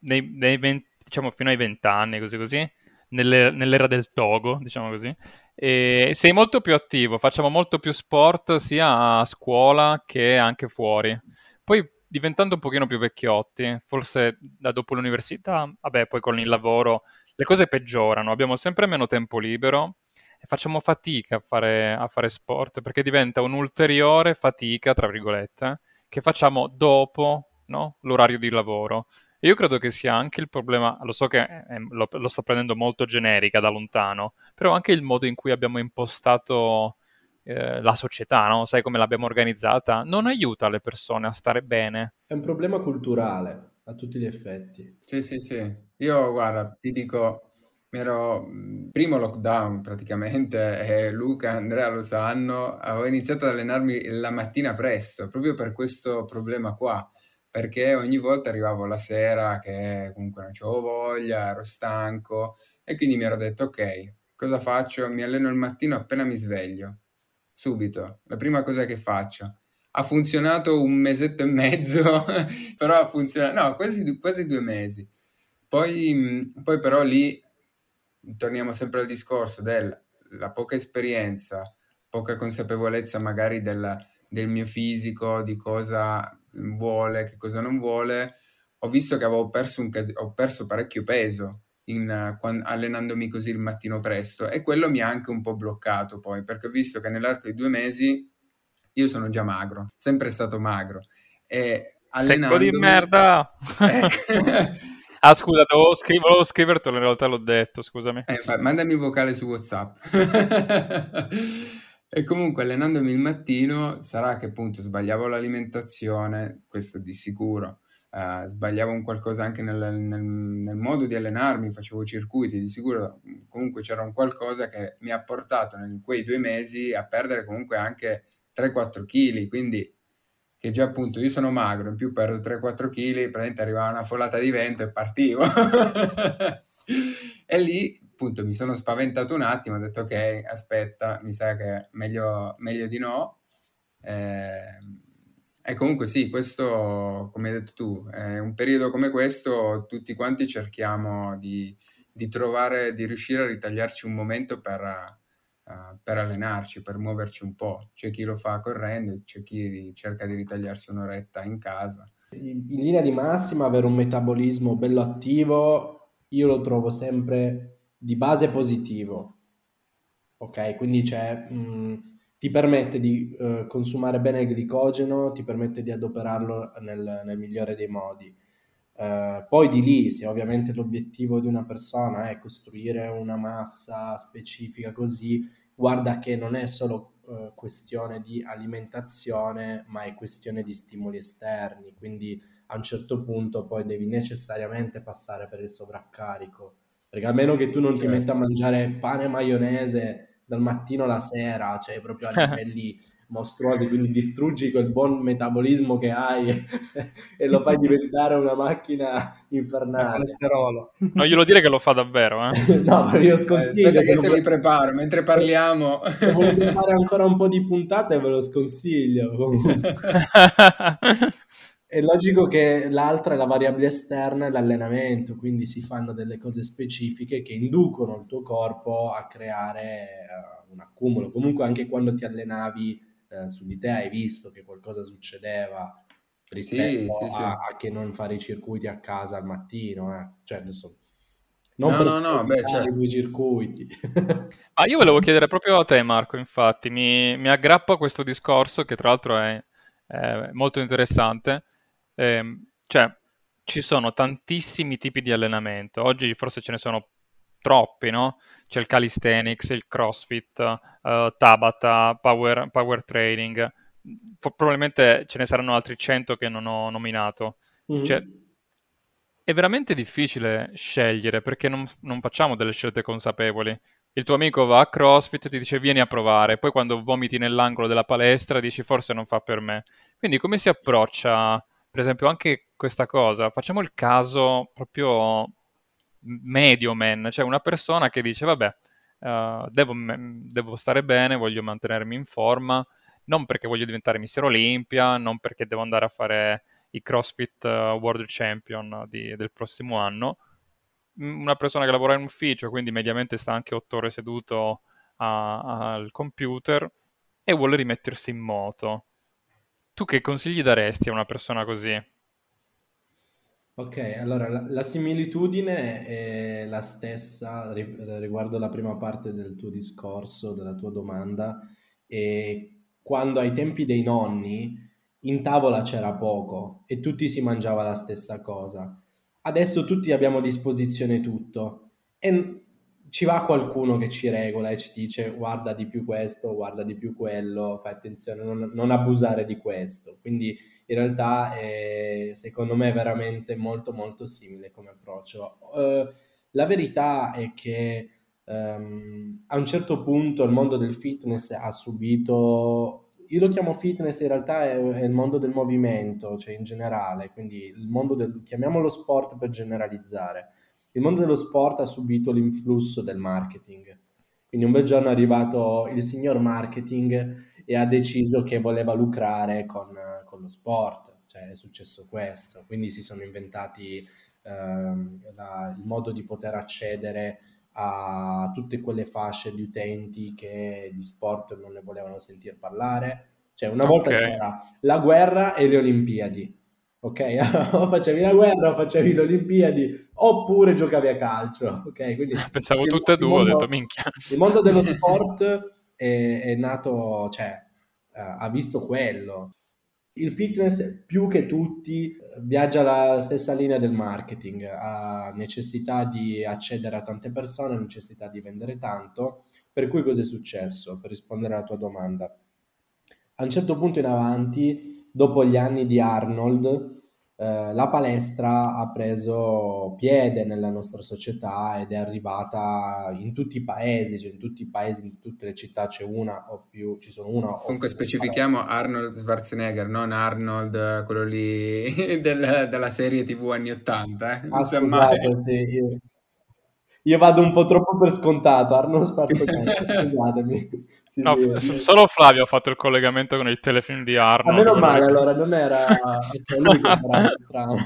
nei, nei 20, diciamo fino ai 20 anni, così così, nelle, nell'era del Togo, diciamo così, e sei molto più attivo, facciamo molto più sport sia a scuola che anche fuori. Poi diventando un pochino più vecchiotti, forse da dopo l'università, vabbè, poi con il lavoro, le cose peggiorano, abbiamo sempre meno tempo libero e facciamo fatica a fare, a fare sport perché diventa un'ulteriore fatica, tra virgolette, che facciamo dopo no? l'orario di lavoro. Io credo che sia anche il problema, lo so che è, lo, lo, sto prendendo molto generica da lontano, però anche il modo in cui abbiamo impostato eh, la società, no? sai come l'abbiamo organizzata, non aiuta le persone a stare bene. È un problema culturale a tutti gli effetti. Sì, sì, sì. Io guarda, ti dico, ero primo lockdown praticamente e Luca e Andrea lo sanno, avevo iniziato ad allenarmi la mattina presto, proprio per questo problema qua perché ogni volta arrivavo la sera che comunque non avevo voglia, ero stanco e quindi mi ero detto ok, cosa faccio? Mi alleno il mattino appena mi sveglio, subito, la prima cosa che faccio. Ha funzionato un mesetto e mezzo, però ha funzionato, no, quasi, quasi due mesi. Poi, poi però lì torniamo sempre al discorso della poca esperienza, poca consapevolezza magari del, del mio fisico, di cosa vuole, che cosa non vuole, ho visto che avevo perso, un ho perso parecchio peso in, quando, allenandomi così il mattino presto e quello mi ha anche un po' bloccato poi perché ho visto che nell'arco di due mesi io sono già magro, sempre stato magro e Secco di merda! ah scusa, dovevo, scri- volevo scrivertelo, in realtà l'ho detto, scusami. Eh, mandami un vocale su Whatsapp. E comunque allenandomi il mattino sarà che appunto sbagliavo l'alimentazione, questo di sicuro, uh, sbagliavo un qualcosa anche nel, nel, nel, modo di allenarmi, facevo circuiti, di sicuro comunque c'era un qualcosa che mi ha portato in quei due mesi a perdere comunque anche 3-4 kg, quindi che già appunto io sono magro, in più perdo 3-4 kg, praticamente arrivava una folata di vento e partivo. e lì appunto mi sono spaventato un attimo, ho detto ok, aspetta, mi sa che meglio, meglio di no. Eh, e comunque sì, questo, come hai detto tu, è un periodo come questo, tutti quanti cerchiamo di, di trovare, di riuscire a ritagliarci un momento per, uh, per allenarci, per muoverci un po'. C'è chi lo fa correndo, c'è chi cerca di ritagliarsi un'oretta in casa. In linea di massima, avere un metabolismo bello attivo, io lo trovo sempre di base positivo, ok? Quindi c'è, mh, ti permette di uh, consumare bene il glicogeno, ti permette di adoperarlo nel, nel migliore dei modi. Uh, poi di lì, se ovviamente l'obiettivo di una persona è costruire una massa specifica così, guarda che non è solo uh, questione di alimentazione, ma è questione di stimoli esterni, quindi a un certo punto poi devi necessariamente passare per il sovraccarico perché a meno che tu non ti certo. metta a mangiare pane e maionese dal mattino alla sera, cioè proprio a livelli mostruosi, quindi distruggi quel buon metabolismo che hai e lo fai diventare una macchina infernale. colesterolo. Non glielo dire che lo fa davvero, eh? no, ma io sconsiglio. Eh, che se, mi preparo, mentre parliamo... Se volete fare ancora un po' di puntate ve lo sconsiglio. È logico che l'altra è la variabile esterna e l'allenamento, quindi si fanno delle cose specifiche che inducono il tuo corpo a creare uh, un accumulo. Comunque anche quando ti allenavi uh, su di te hai visto che qualcosa succedeva rispetto sì, sì, a, a, che non fare i circuiti a casa al mattino. Eh. Cioè adesso non no, no, no, beh, cioè... due circuiti. ah, io volevo chiedere proprio a te, Marco, infatti, mi, mi aggrappo a questo discorso che tra l'altro è, è molto interessante eh, cioè, ci sono tantissimi tipi di allenamento. Oggi forse ce ne sono troppi, no? C'è il calisthenics, il crossfit, uh, Tabata, power, power training. probabilmente ce ne saranno altri 100 che non ho nominato. Mm-hmm. Cioè, è veramente difficile scegliere perché non, non, facciamo delle scelte consapevoli. il tuo amico va a CrossFit e ti dice vieni a provare, poi quando vomiti nell'angolo della palestra dici forse non fa per me. Quindi come si approccia, per esempio, anche questa cosa? Facciamo il caso proprio medio man, cioè una persona che dice vabbè, uh, devo, devo stare bene, voglio mantenermi in forma, non perché voglio diventare Mister Olympia, non perché devo andare a fare i CrossFit uh, World Champion di, del prossimo anno, una persona che lavora in ufficio, quindi mediamente sta anche otto ore seduto a, al computer e vuole rimettersi in moto. Tu che consigli daresti a una persona così? Ok, allora la, la similitudine è la stessa riguardo la prima parte del tuo discorso, della tua domanda, e quando ai tempi dei nonni in tavola c'era poco e tutti si mangiava la stessa cosa. Adesso tutti abbiamo a disposizione tutto. E ci va qualcuno che ci regola e ci dice guarda di più questo, guarda di più quello, fai attenzione, non, non abusare di questo. Quindi in realtà è, secondo me è veramente molto molto simile come approccio. Uh, la verità è che um, a un certo punto il mondo del fitness ha subito io lo chiamo fitness, in realtà è, è, il mondo del movimento, cioè in generale, quindi il mondo del, chiamiamolo sport per generalizzare. Il mondo dello sport ha subito l'influsso del marketing. Quindi un bel giorno è arrivato il signor marketing e ha deciso che voleva lucrare con, con lo sport, cioè è successo questo. Quindi si sono inventati ehm, la, il modo di poter accedere a tutte quelle fasce di utenti che di sport non ne volevano sentire parlare. Cioè, una volta okay. c'era la guerra e le Olimpiadi. Ok, o facevi la guerra o facevi le Olimpiadi oppure giocavi a calcio. Ok, quindi pensavo tutte e due, mondo, ho detto minchia. Il mondo dello sport è, è nato, cioè, uh, ha visto quello il fitness più che tutti viaggia la stessa linea del marketing, ha necessità di accedere a tante persone, ha necessità di vendere tanto, per cui cosa è successo? Per rispondere alla tua domanda. A un certo punto in avanti, dopo gli anni di Arnold, eh, la palestra ha preso piede nella nostra società ed è arrivata in tutti i paesi, cioè in tutti i paesi, in tutte le città c'è una o più, ci sono una o Comunque specifichiamo. Arnold Schwarzenegger, non Arnold, quello lì del, della serie TV anni 80. Eh? Ah, scusate, sì, io, io vado un po' troppo per scontato, Arno Schwarzenegger, scusatemi. Sì, no, sì. Solo Flavio ha fatto il collegamento con il telefilm di Arno. A meno male, allora, non era... lui strano.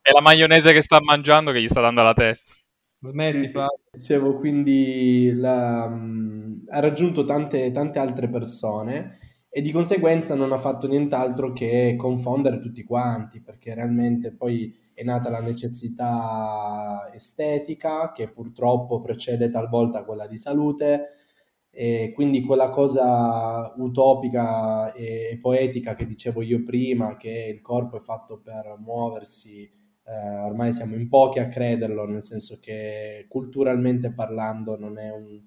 È la maionese che sta mangiando che gli sta dando alla testa. Smetti, sì. Dicevo, quindi la, um, ha raggiunto tante, tante altre persone e di conseguenza non ha fatto nient'altro che confondere tutti quanti, perché realmente poi è nata la necessità estetica che purtroppo precede talvolta quella di salute e quindi quella cosa utopica e poetica che dicevo io prima, che il corpo è fatto per muoversi, eh, ormai siamo in pochi a crederlo, nel senso che culturalmente parlando non è un,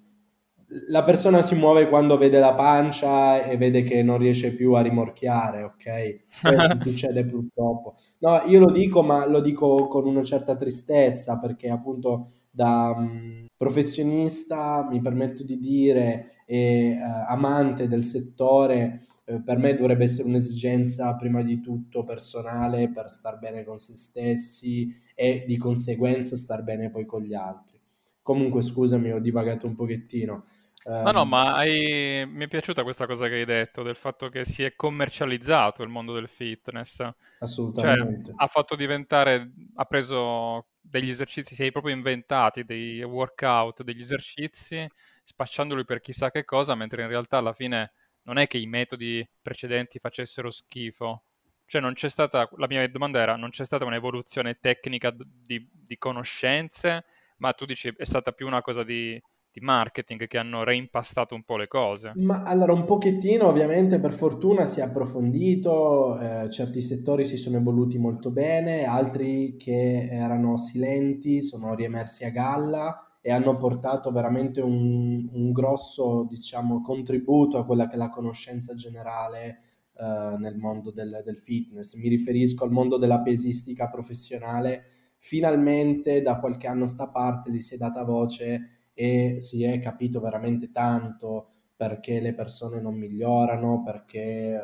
la persona si muove quando vede la pancia e vede che non riesce più a rimorchiare, ok? succede purtroppo. No, io lo dico, ma lo dico con una certa tristezza perché appunto da um, professionista mi permetto di dire e uh, amante del settore, uh, per me dovrebbe essere un'esigenza prima di tutto personale per star bene con se stessi e di conseguenza star bene poi con gli altri. Comunque, scusami, ho divagato un pochettino. Ma no, ehm, ma hai... mi è piaciuta questa cosa che hai detto, del fatto che si è commercializzato il mondo del fitness. Cioè, Assolutamente. Cioè, ha fatto diventare, ha preso degli esercizi, si è proprio inventati dei workout, degli esercizi, spacciandoli per chissà che cosa, mentre in realtà alla fine non è che i metodi precedenti facessero schifo. Cioè, non c'è stata, la mia domanda era, non c'è stata un'evoluzione tecnica di, di conoscenze, ma tu dici è stata più una cosa di di marketing che hanno reimpastato un po' le cose. Ma allora un pochettino ovviamente per fortuna si è approfondito, eh, certi settori si sono evoluti molto bene, altri che erano silenti sono riemersi a galla e hanno portato veramente un, un grosso diciamo, contributo a quella che è la conoscenza generale eh, nel mondo del, del fitness. Mi riferisco al mondo della pesistica professionale. Finalmente da qualche anno sta parte gli si è data voce e si è capito veramente tanto perché le persone non migliorano, perché eh,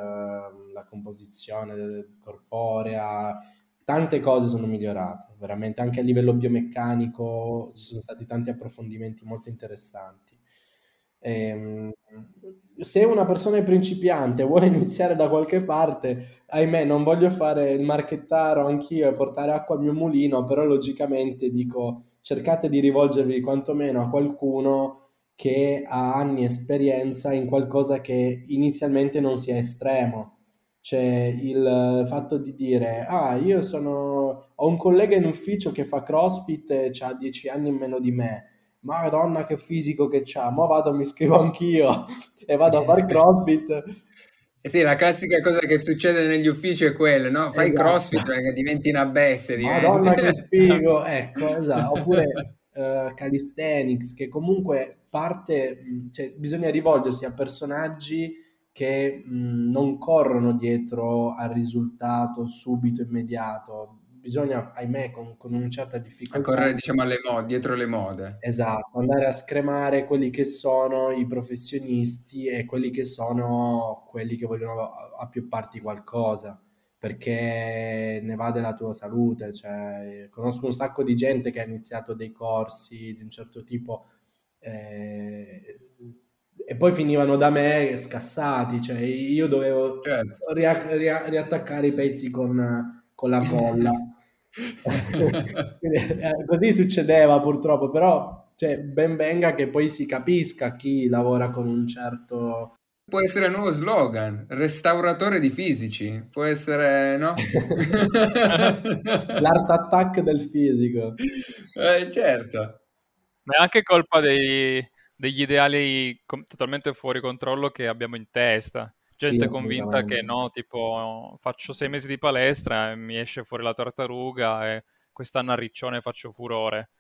la composizione corporea, tante cose sono migliorate, veramente anche a livello biomeccanico ci sono stati tanti approfondimenti molto interessanti. Ehm, se una persona è principiante e vuole iniziare da qualche parte, ahimè, non voglio fare il marchettaro anch'io e portare acqua al mio mulino, però logicamente dico cercate di rivolgervi quantomeno a qualcuno che ha anni esperienza in qualcosa che inizialmente non sia estremo. Cioè il fatto di dire, ah, io sono, ho un collega in ufficio che fa CrossFit e ha 10 anni in meno di me Madonna che fisico che c'ha, ma vado, mi iscrivo anch'io e vado a fare crossfit. Eh sì, la classica cosa che succede negli uffici è quella, no? Fai esatto. crossfit perché diventi una bestia. Madonna che figo, ecco, esatto. Oppure uh, calisthenics, che comunque parte, cioè bisogna rivolgersi a personaggi che mh, non corrono dietro al risultato subito, immediato, bisogna, ahimè, con, con una certa difficoltà... A correre, diciamo, alle mode, dietro le mode. Esatto, andare a scremare quelli che sono i professionisti e quelli che sono quelli che vogliono a, a più parti qualcosa, perché ne va della tua salute. Cioè, conosco un sacco di gente che ha iniziato dei corsi di un certo tipo... Eh, e poi finivano da me scassati, cioè io dovevo certo. ria- ria- riattaccare i pezzi con, con la colla. Eh, così succedeva purtroppo, però cioè, ben venga che poi si capisca chi lavora con un certo... Può essere il nuovo slogan, restauratore di fisici, può essere, no? L'art attack del fisico. Eh, certo. Ma è anche colpa dei, degli ideali com- totalmente fuori controllo che abbiamo in testa gente sì, convinta che no, tipo faccio sei mesi di palestra e mi esce fuori la tartaruga e quest'anno a Riccione faccio furore.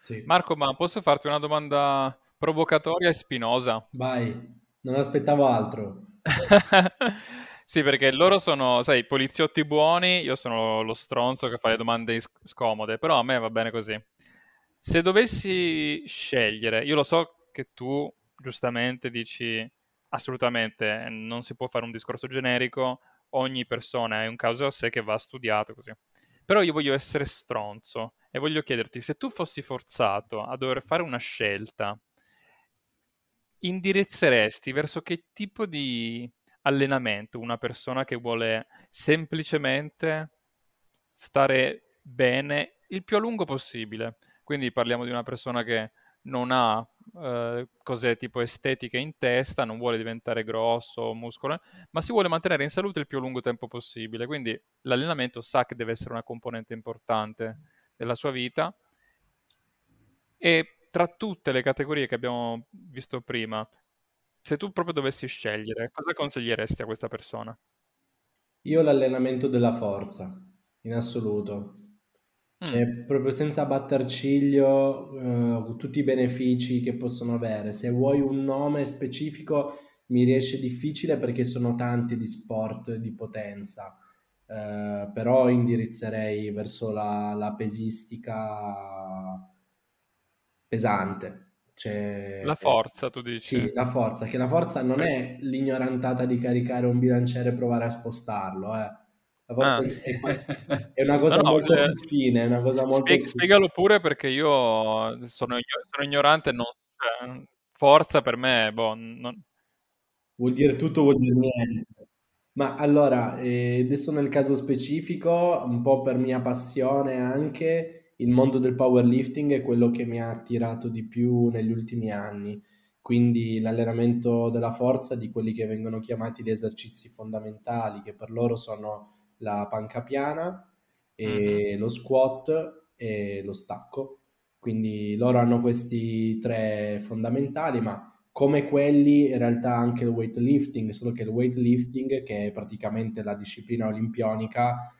Sì. Marco, ma posso farti una domanda provocatoria e spinosa? Vai, non aspettavo altro. sì, perché loro sono, sai, poliziotti buoni, io sono lo stronzo che fa le domande scomode, però a me va bene così. Se dovessi scegliere, io lo so che tu giustamente dici assolutamente non si può fare un discorso generico, ogni persona è un caso a sé che va studiato così. Però io voglio essere stronzo e voglio chiederti se tu fossi forzato a dover fare una scelta, indirizzeresti verso che tipo di allenamento una persona che vuole semplicemente stare bene il più a lungo possibile? Quindi parliamo di una persona che non ha eh, cose tipo estetiche in testa, non vuole diventare grosso, muscolo, ma si vuole mantenere in salute il più lungo tempo possibile. Quindi l'allenamento sa che deve essere una componente importante della sua vita. E tra tutte le categorie che abbiamo visto prima, se tu proprio dovessi scegliere, cosa consiglieresti a questa persona? Io l'allenamento della forza, in assoluto. Cioè, mm. proprio senza batter ciglio, eh, tutti i benefici che possono avere. Se vuoi un nome specifico, mi riesce difficile perché sono tanti di sport di potenza. Eh, però indirizzerei verso la, la pesistica pesante. Cioè, la forza, tu dici? Sì, la forza, che la forza non è l'ignorantata di caricare un bilanciere e provare a spostarlo, eh Ah. È una cosa no, no, molto eh, fine, una cosa molto... Spieg- spiegalo pure perché io sono, sono ignorante, non, cioè, forza per me, boh, non... Vuol dire tutto, vuol dire niente. Ma allora, eh, adesso nel caso specifico, un po' per mia passione anche, il mondo del powerlifting è quello che mi ha attirato di più negli ultimi anni. Quindi l'allenamento della forza di quelli che vengono chiamati gli esercizi fondamentali, che per loro sono la panca piana, e mm-hmm. lo squat e lo stacco. Quindi loro hanno questi tre fondamentali, ma come quelli in realtà anche il weightlifting, solo che il weightlifting, che è praticamente la disciplina olimpionica,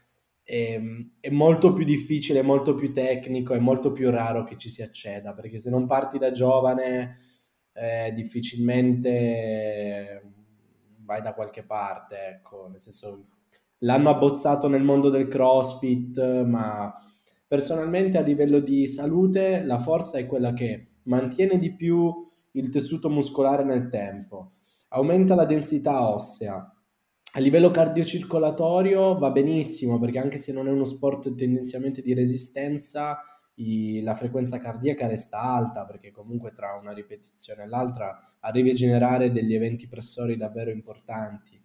è, è, molto più difficile, molto più tecnico, è molto più raro che ci si acceda, perché se non parti da giovane eh, difficilmente vai da qualche parte, ecco, nel senso l'hanno abbozzato nel mondo del CrossFit, ma personalmente a livello di salute la forza è quella che mantiene di più il tessuto muscolare nel tempo, aumenta la densità ossea. A livello cardiocircolatorio va benissimo perché anche se non è uno sport tendenzialmente di resistenza, i, la frequenza cardiaca resta alta perché comunque tra una ripetizione e l'altra arrivi a generare degli eventi pressori davvero importanti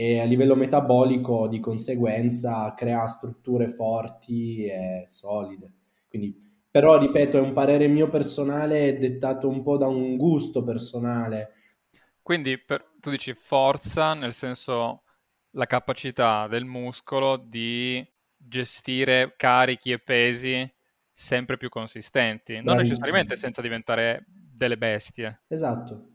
e a livello metabolico di conseguenza crea strutture forti e solide. Quindi però ripeto, è un parere mio personale dettato un po' da un gusto personale. Quindi per, tu dici forza nel senso la capacità del muscolo di gestire carichi e pesi sempre più consistenti, non Bravissimo. necessariamente senza diventare delle bestie. Esatto.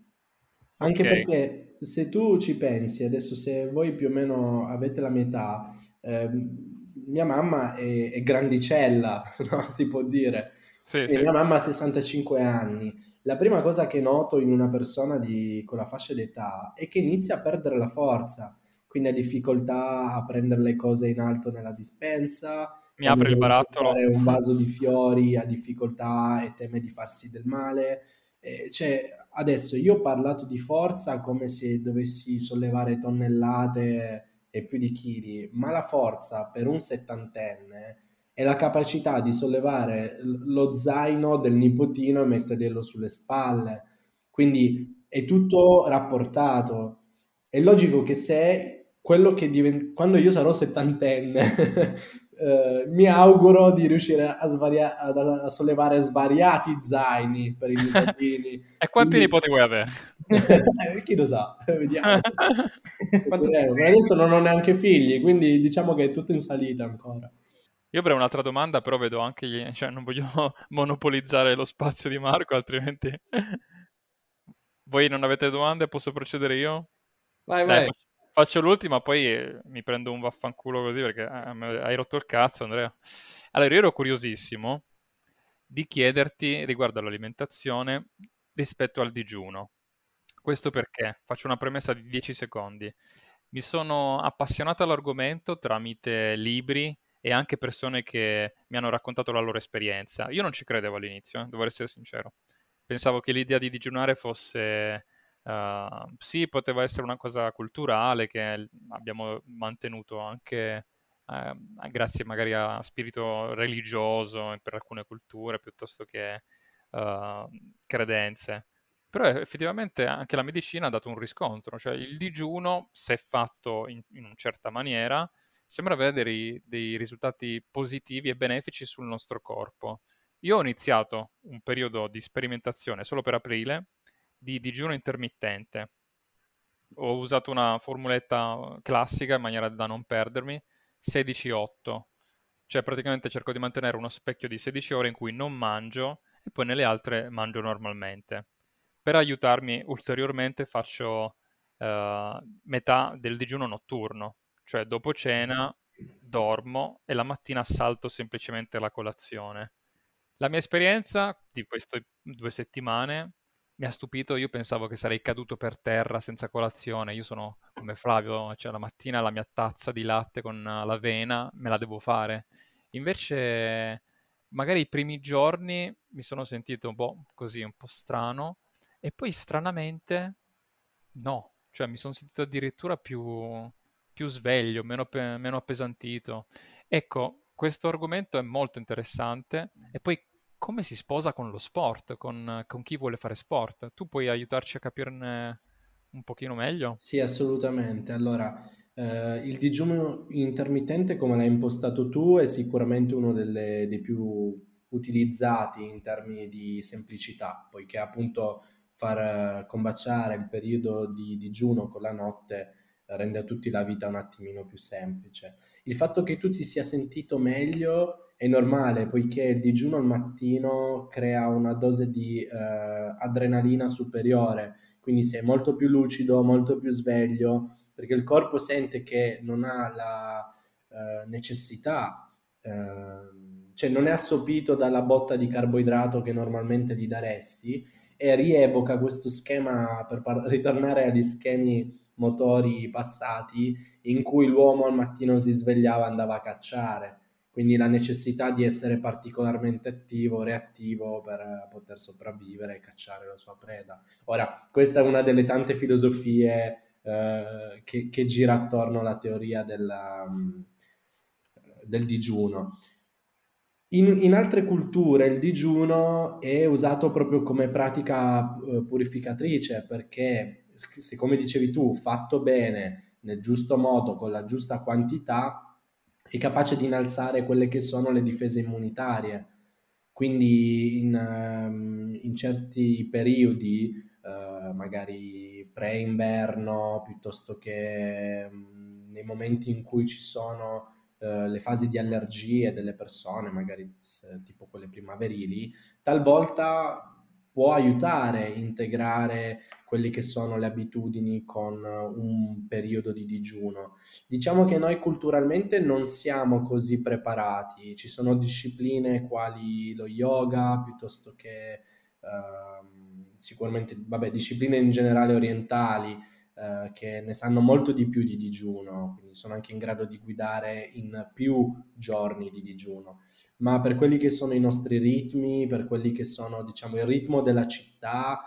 Anche okay. perché se tu ci pensi, adesso se voi più o meno avete la mia età, ehm, mia mamma è, è grandicella, no? si può dire, sì, e sì. mia mamma ha 65 anni. La prima cosa che noto in una persona di quella fascia d'età è che inizia a perdere la forza, quindi ha difficoltà a prendere le cose in alto nella dispensa, mi apre il barattolo. un vaso di fiori, ha difficoltà e teme di farsi del male. Eh, cioè, adesso io ho parlato di forza come se dovessi sollevare tonnellate e più di chili, ma la forza per un settantenne è la capacità di sollevare lo zaino del nipotino e metterglielo sulle spalle. Quindi è tutto rapportato. È logico che se quello che diventa quando io sarò settantenne eh, mi auguro di riuscire a, svaria- a, sollevare svariati zaini per i nipotini. e quanti Quindi... nipoti vuoi avere? Chi lo sa, vediamo. adesso non ho neanche figli, quindi diciamo che è tutto in salita ancora. Io avrei un'altra domanda, però vedo anche gli... cioè non voglio monopolizzare lo spazio di Marco, altrimenti... Voi non avete domande? Posso procedere io? Vai, vai. Dai, Faccio l'ultima, poi eh, mi prendo un vaffanculo così perché eh, hai rotto il cazzo, Andrea. Allora, io ero curiosissimo di chiederti riguardo all'alimentazione rispetto al digiuno. Questo perché? Faccio una premessa di 10 secondi. Mi sono appassionato all'argomento tramite libri e anche persone che mi hanno raccontato la loro esperienza. Io non ci credevo all'inizio, eh, devo essere sincero. Pensavo che l'idea di digiunare fosse Uh, sì, poteva essere una cosa culturale che abbiamo mantenuto anche uh, grazie magari a spirito religioso per alcune culture piuttosto che uh, credenze. Però effettivamente anche la medicina ha dato un riscontro, cioè il digiuno, se fatto in, in una certa maniera, sembra avere dei, dei risultati positivi e benefici sul nostro corpo. Io ho iniziato un periodo di sperimentazione solo per aprile, di digiuno intermittente. Ho usato una formuletta classica in maniera da non perdermi, 16-8. Cioè praticamente cerco di mantenere uno specchio di 16 ore in cui non mangio e poi nelle altre mangio normalmente. Per aiutarmi ulteriormente faccio uh, metà del digiuno notturno, cioè dopo cena dormo e la mattina salto semplicemente la colazione. La mia esperienza di queste due settimane mi ha stupito, io pensavo che sarei caduto per terra senza colazione, io sono come Flavio, cioè la mattina la mia tazza di latte con l'avena me la devo fare. Invece magari i primi giorni mi sono sentito un po' così, un po' strano e poi stranamente no, cioè mi sono sentito addirittura più, più sveglio, meno, meno appesantito. Ecco, questo argomento è molto interessante e poi come si sposa con lo sport, con, con chi vuole fare sport. Tu puoi aiutarci a capirne un pochino meglio? Sì, assolutamente. Allora, eh, il digiuno intermittente, come l'hai impostato tu, è sicuramente uno delle, dei più utilizzati in termini di semplicità, poiché appunto far combaciare il periodo di digiuno con la notte rende a tutti la vita un attimino più semplice. Il fatto che tu ti sia sentito meglio è normale poiché il digiuno al mattino crea una dose di eh, adrenalina superiore, quindi sei molto più lucido, molto più sveglio, perché il corpo sente che non ha la eh, necessità, eh, cioè non è assopito dalla botta di carboidrato che normalmente gli daresti e rievoca questo schema per par- ritornare agli schemi motori passati in cui l'uomo al mattino si svegliava e andava a cacciare quindi la necessità di essere particolarmente attivo, reattivo per poter sopravvivere e cacciare la sua preda. Ora, questa è una delle tante filosofie eh, che, che, gira attorno alla teoria della, mm, del digiuno. In, in, altre culture il digiuno è usato proprio come pratica eh, purificatrice perché, se come dicevi tu, fatto bene, nel giusto modo, con la giusta quantità, è capace di innalzare quelle che sono le difese immunitarie. Quindi in, um, in certi periodi, uh, magari pre-inverno, piuttosto che um, nei momenti in cui ci sono uh, le fasi di allergie delle persone, magari tipo quelle primaverili, talvolta può aiutare a integrare quelle che sono le abitudini con un periodo di digiuno. Diciamo che noi culturalmente non siamo così preparati, ci sono discipline quali lo yoga piuttosto che uh, sicuramente, vabbè, discipline in generale orientali uh, che ne sanno molto di più di digiuno, quindi sono anche in grado di guidare in più giorni di digiuno. Ma per quelli che sono i nostri ritmi, per quelli che sono, diciamo, il ritmo della città,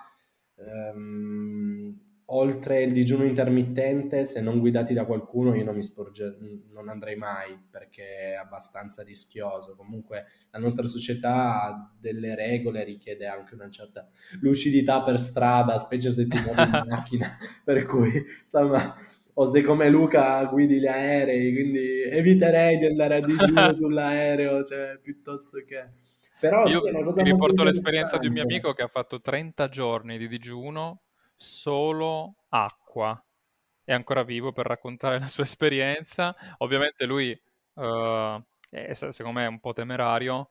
ehm, oltre il digiuno intermittente, se non guidati da qualcuno, io non mi sporge, non andrei mai perché è abbastanza rischioso. Comunque la nostra società ha delle regole, richiede anche una certa lucidità per strada, specie se ti muovi in macchina, per cui insomma o se come Luca guidi gli aerei, quindi eviterei di andare a digiuno sull'aereo, cioè, piuttosto che... Però Io sì, ti riporto l'esperienza di un mio amico che ha fatto 30 giorni di digiuno solo acqua. È ancora vivo per raccontare la sua esperienza. Ovviamente lui, uh, è, secondo me, è un po' temerario,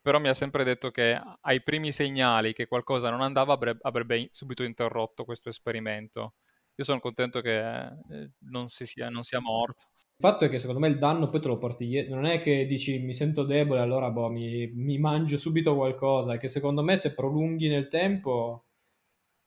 però mi ha sempre detto che ai primi segnali che qualcosa non andava avrebbe, avrebbe subito interrotto questo esperimento io sono contento che eh, non, si sia, non sia morto. Il fatto è che secondo me il danno poi te lo porti dietro, non è che dici mi sento debole, allora boh, mi, mi mangio subito qualcosa, è che secondo me se prolunghi nel tempo,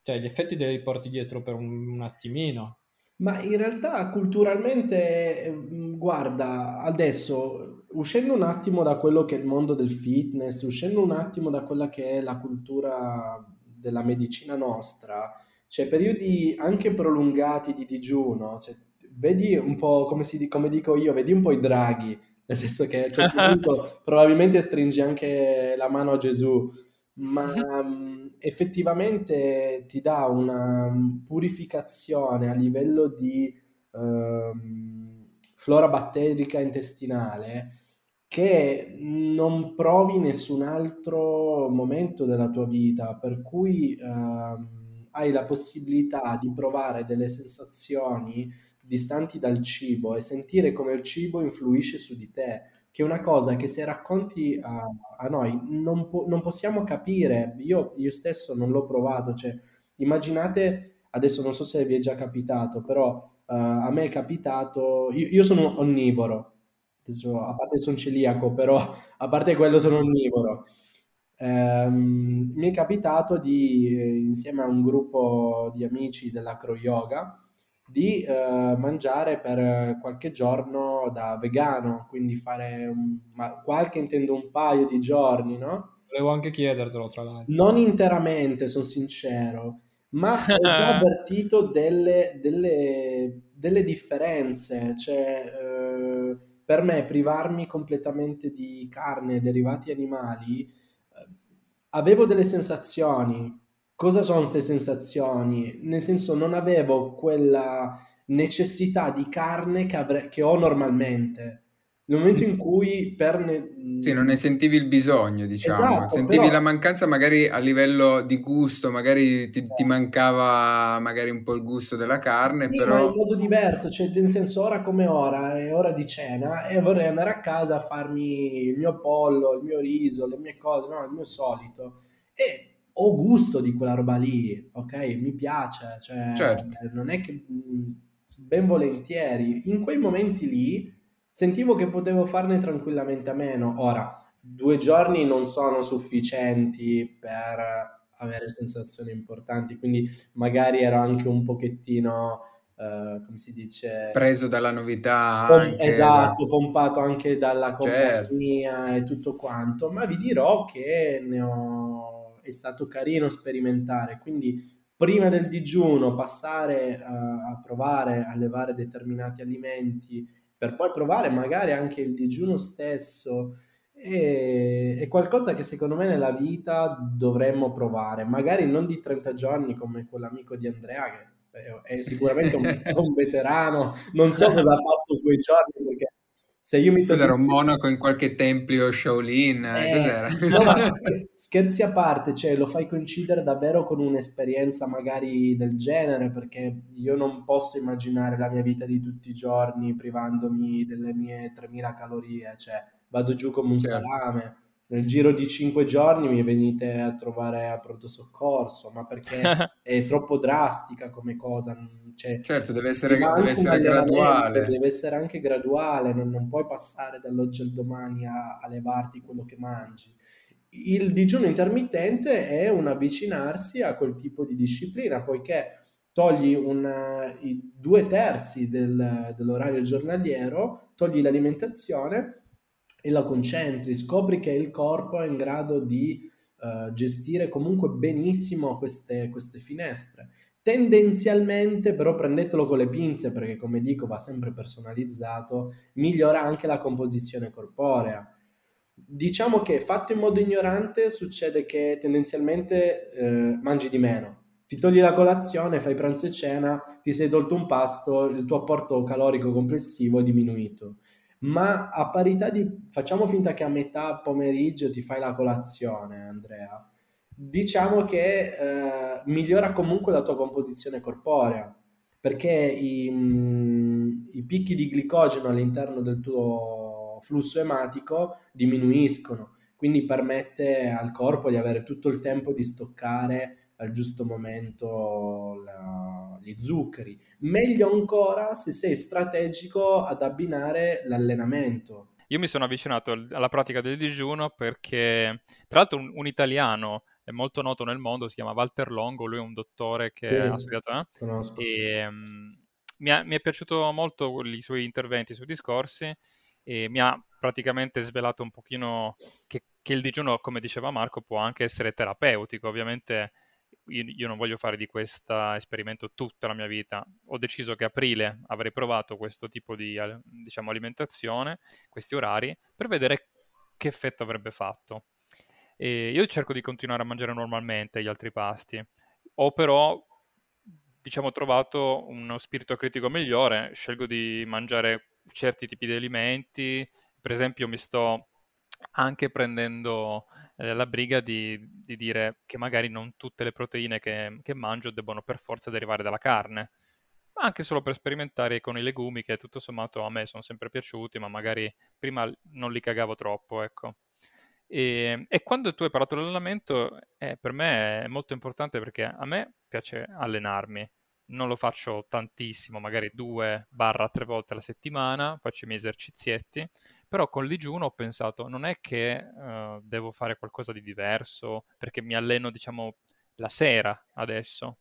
cioè gli effetti te li porti dietro per un, un attimino. Ma in realtà culturalmente, mm, guarda, adesso uscendo un attimo da quello che è il mondo del fitness, uscendo un attimo da quella che è la cultura della medicina nostra, cioè periodi anche prolungati di digiuno, cioè, vedi un po' come, si, come dico io, vedi un po' i draghi, nel senso che a un certo punto probabilmente stringi anche la mano a Gesù, ma um, effettivamente ti dà una mm, purificazione a livello di um, flora batterica intestinale che non provi nessun altro momento della tua vita, per cui... Um, hai la possibilità di provare delle sensazioni distanti dal cibo e sentire come il cibo influisce su di te, che è una cosa che se racconti a, a noi non, po- non, possiamo capire. Io, io, stesso non l'ho provato, cioè, immaginate, adesso non so se vi è già capitato, però uh, a me è capitato, io, io sono onnivoro, adesso, a parte sono celiaco, però a parte quello sono onnivoro. Ehm, mi è capitato di, eh, insieme a un gruppo di amici dell'acro yoga, di eh, mangiare per qualche giorno da vegano, quindi fare un, ma qualche intendo un paio di giorni, no? Volevo anche chiedertelo tra l'altro. Non interamente, sono sincero, ma ho già avvertito delle, delle, delle differenze, cioè eh, per me privarmi completamente di carne e derivati animali avevo delle sensazioni. Cosa sono queste sensazioni? Nel senso, non avevo quella necessità di carne che, avre- che ho normalmente. Nel momento in cui per... Ne... Sì, non ne sentivi il bisogno, diciamo. Esatto, sentivi però... la mancanza magari a livello di gusto, magari ti, ti, mancava magari un po' il gusto della carne, sì, però... Ma in modo diverso, cioè nel senso ora come ora, è ora di cena e vorrei andare a casa a farmi il mio pollo, il mio riso, le mie cose, no, il mio solito. E ho gusto di quella roba lì, ok? Mi piace, cioè certo. non è che ben volentieri. In quei momenti lì sentivo che potevo farne tranquillamente a meno. Ora, due giorni non sono sufficienti per avere sensazioni importanti, quindi magari ero anche un pochettino Uh, come si dice preso dalla novità Pom- esatto, da... pompato anche dalla certo. compagnia certo. e tutto quanto ma vi dirò che ne ho... è stato carino sperimentare. Quindi prima del digiuno passare a, a provare a levare determinati alimenti per poi provare magari anche il digiuno stesso è, è, qualcosa che secondo me nella vita dovremmo provare, magari non di 30 giorni come quell'amico di Andrea che è sicuramente un, un veterano, non so cosa ha fatto quei giorni perché se io mi Cos'era un monaco in qualche tempio Shaolin? Eh? No, scherzi a parte, cioè lo fai coincidere davvero con un'esperienza magari del genere, perché io non posso immaginare la mia vita di tutti i giorni privandomi delle mie 3000 calorie, cioè vado giù come un certo. salame. Nel giro di cinque giorni mi venite a trovare a pronto soccorso, ma perché è troppo drastica come cosa. Cioè, certo, deve essere, deve essere graduale. Deve essere anche graduale, non, non puoi passare dall'oggi al domani a, a levarti quello che mangi. Il digiuno intermittente è un avvicinarsi a quel tipo di disciplina, poiché togli una, i due terzi del, dell'orario giornaliero, togli l'alimentazione e la concentri, scopri che il corpo è in grado di uh, gestire comunque benissimo queste, queste finestre. Tendenzialmente, però, prendetelo con le pinze perché, come dico, va sempre personalizzato, migliora anche la composizione corporea. Diciamo che fatto in modo ignorante succede che tendenzialmente eh, mangi di meno. Ti togli la colazione, fai pranzo e cena, ti sei tolto un pasto, il tuo apporto calorico complessivo è diminuito ma a parità di facciamo finta che a metà pomeriggio ti fai la colazione, Andrea. Diciamo che eh, migliora comunque la tua composizione corporea perché i, mh, i picchi di glicogeno all'interno del tuo flusso ematico diminuiscono, quindi permette al corpo di avere tutto il tempo di stoccare al giusto momento la, gli zuccheri. Meglio ancora se sei strategico ad abbinare l'allenamento. Io mi sono avvicinato alla pratica del digiuno perché, tra l'altro, un, un italiano è molto noto nel mondo, si chiama Walter Longo, lui è un dottore che sì, ha studiato eh? e um, mi, è, mi, è, piaciuto molto i suoi interventi, i suoi discorsi e mi ha praticamente svelato un pochino che, che il digiuno, come diceva Marco, può anche essere terapeutico. Ovviamente io, io, non voglio fare di questo esperimento tutta la mia vita. Ho deciso che aprile avrei provato questo tipo di diciamo, alimentazione, questi orari, per vedere che effetto avrebbe fatto. E io cerco di continuare a mangiare normalmente gli altri pasti. Ho però, diciamo, trovato uno spirito critico migliore. Scelgo di mangiare certi tipi di alimenti. Per esempio, mi sto anche prendendo eh, la briga di, di, dire che magari non tutte le proteine che, che, mangio debbono per forza derivare dalla carne, ma anche solo per sperimentare con i legumi che tutto sommato a me sono sempre piaciuti, ma magari prima non li cagavo troppo, ecco. E, e quando tu hai parlato dell'allenamento, eh, per me è molto importante perché a me piace allenarmi, non lo faccio tantissimo, magari due barra tre volte alla settimana, faccio i miei esercizietti, però con il digiuno ho pensato non è che uh, devo fare qualcosa di diverso perché mi alleno diciamo la sera adesso.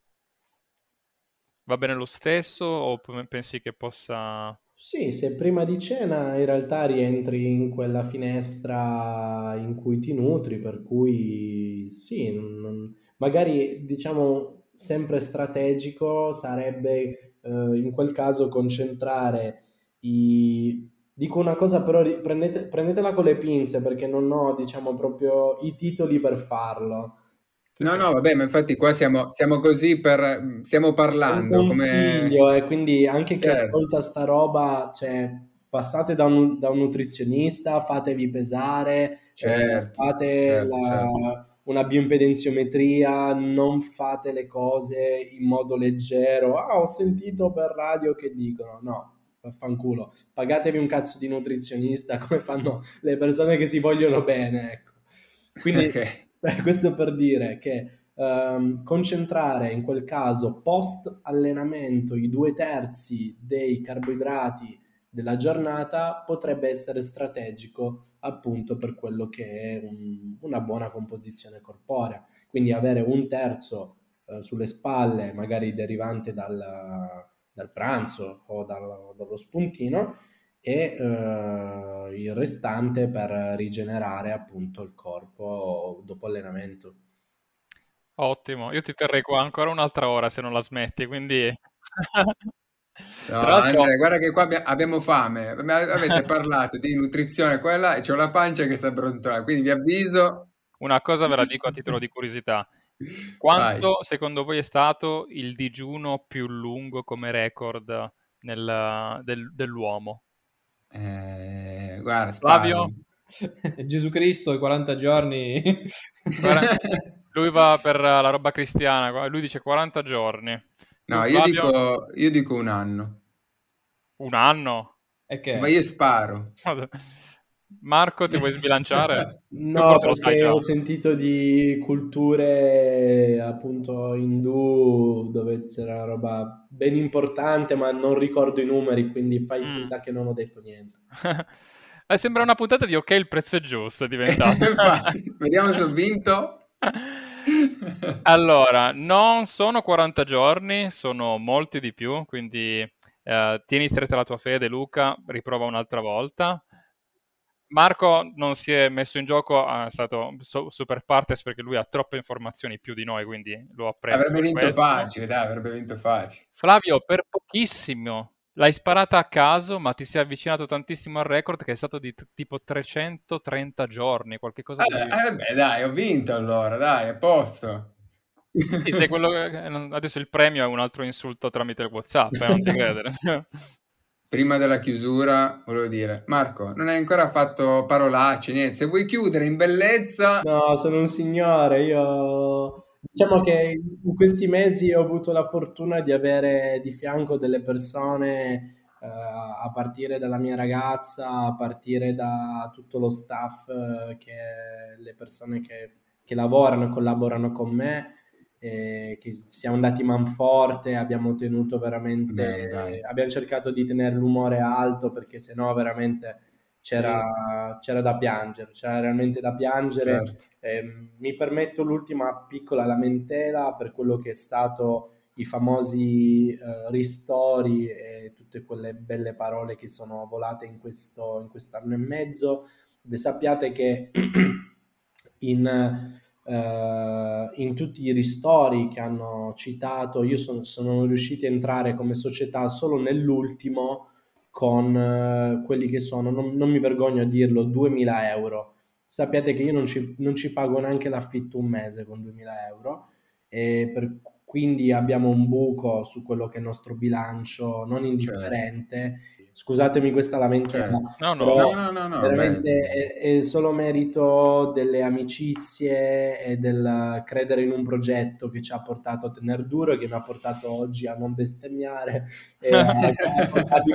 Va bene lo stesso o pensi che possa... Sì, se prima di cena in realtà rientri in quella finestra in cui ti nutri, per cui sì, non... magari diciamo sempre strategico sarebbe eh, in quel caso concentrare i... Dico una cosa però prendete, prendetela con le pinze perché non ho diciamo proprio i titoli per farlo. No, no, vabbè, ma infatti qua siamo, siamo così per... stiamo parlando. Un consiglio, come... eh, quindi anche chi certo. ascolta sta roba, cioè passate da un, da un nutrizionista, fatevi pesare, cioè, certo, fate certo, la, certo una bioimpedenziometria, non fate le cose in modo leggero. Ah, ho sentito per radio che dicono, no, vaffanculo, pagatevi un cazzo di nutrizionista come fanno le persone che si vogliono bene, ecco. Quindi okay. questo per dire che um, concentrare in quel caso post allenamento i due terzi dei carboidrati della giornata potrebbe essere strategico appunto per quello che è un, una buona composizione corporea. Quindi avere un terzo eh, sulle spalle, magari derivante dal, dal pranzo o dal, dallo spuntino e uh, il restante per rigenerare appunto il corpo dopo allenamento. Ottimo, io ti terrei qua ancora un'altra ora se non la smetti, quindi... No, Andrea, guarda che qua abbiamo fame, avete parlato di nutrizione quella e c'ho la pancia che sta brontolando, quindi vi avviso... Una cosa ve la dico a titolo di curiosità. Quanto Vai. secondo voi è stato il digiuno più lungo come record nel, del, dell'uomo? Eh, guarda, Flavio? Gesù Cristo, i 40 giorni. lui va per la roba cristiana, lui dice 40 giorni. No, io dico, io dico, un anno. Un anno? Okay. Ma io sparo. Marco, ti vuoi sbilanciare? no, perché ho sentito di culture appunto indù dove c'era roba ben importante, ma non ricordo i numeri, quindi fai mm. finta che non ho detto niente. eh, sembra una puntata di Ok, il prezzo è giusto, è diventato. Vediamo se ho vinto. allora, non sono 40 giorni, sono molti di più, quindi eh, tieni stretta la tua fede, Luca, riprova un'altra volta. Marco non si è messo in gioco, è stato so- super partes perché lui ha troppe informazioni più di noi, quindi lo apprezzo. Avrebbe vinto questo. facile, dai, avrebbe vinto facile. Flavio, per pochissimo l'hai sparata a caso, ma ti sei avvicinato tantissimo al record che è stato di t- tipo 330 giorni, qualche cosa eh, di... Eh, beh, dai, ho vinto allora, dai, a posto. Sì, quello che... Adesso il premio è un altro insulto tramite il WhatsApp, eh, non ti credere. Prima della chiusura, volevo dire, Marco, non hai ancora fatto parolacce, niente. Se vuoi chiudere in bellezza... No, sono un signore, io... Diciamo che in questi mesi ho avuto la fortuna di avere di fianco delle persone, eh, a partire dalla mia ragazza, a partire da tutto lo staff, eh, che le persone che, che lavorano collaborano con me, eh, che siamo andati manforte, abbiamo tenuto veramente, Beh, abbiamo cercato di tenere l'umore alto perché sennò veramente c'era, c'era da piangere, c'era realmente da piangere. Certo. Eh, mi permetto l'ultima piccola lamentela per quello che è stato i famosi eh, ristori e tutte quelle belle parole che sono volate in, questo, in quest'anno e mezzo. Beh, sappiate che in Uh, in tutti i ristori che hanno citato, io son, sono riuscito a entrare come società solo nell'ultimo con uh, quelli che sono, non, non, mi vergogno a dirlo, 2000 euro. Sappiate che io non ci, non ci pago neanche l'affitto un mese con 2000 euro e per, quindi abbiamo un buco su quello che è il nostro bilancio non indifferente. Scusatemi questa lamentela, certo. no, no, no, no, no, veramente è, è, solo merito delle amicizie e del credere in un progetto che ci ha portato a tenere duro e che mi ha portato oggi a non bestemmiare e a,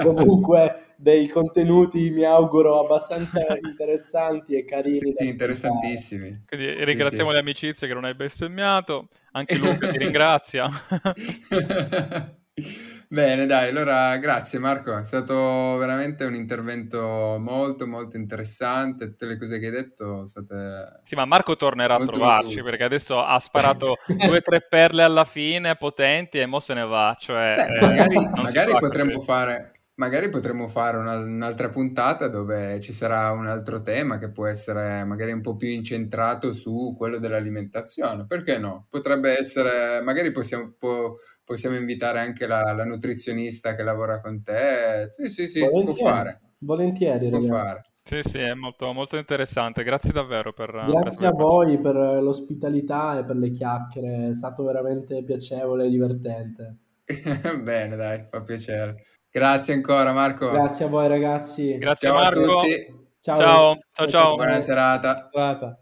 comunque dei contenuti, mi auguro, abbastanza interessanti e carini. Sì, sì interessantissimi. Quindi ringraziamo sì, le amicizie che non hai bestemmiato, anche Luca ti ringrazia. Bene, dai, allora grazie Marco, è stato veramente un intervento molto molto interessante, tutte le cose che hai detto sono state... Sì, ma Marco tornerà a trovarci perché adesso ha sparato due o tre perle alla fine potenti e mo se ne va, cioè... Beh, eh, magari, magari potremmo fare Magari potremmo fare una, un'altra puntata dove ci sarà un altro tema che può essere magari un po' più incentrato su quello dell'alimentazione. Perché no? Potrebbe essere, magari possiamo, po, possiamo invitare anche la, la, nutrizionista che lavora con te. Sì, sì, sì, si può fare. Volentieri. Si può fare. Sì, sì, è molto, molto interessante. Grazie davvero per... Grazie per a voi per l'ospitalità e per le chiacchiere. È stato veramente piacevole e divertente. Bene, dai, fa piacere. Grazie ancora Marco. Grazie a voi ragazzi. Grazie ciao Marco. a tutti. Ciao. Ciao, ciao, ciao. Buona serata. serata.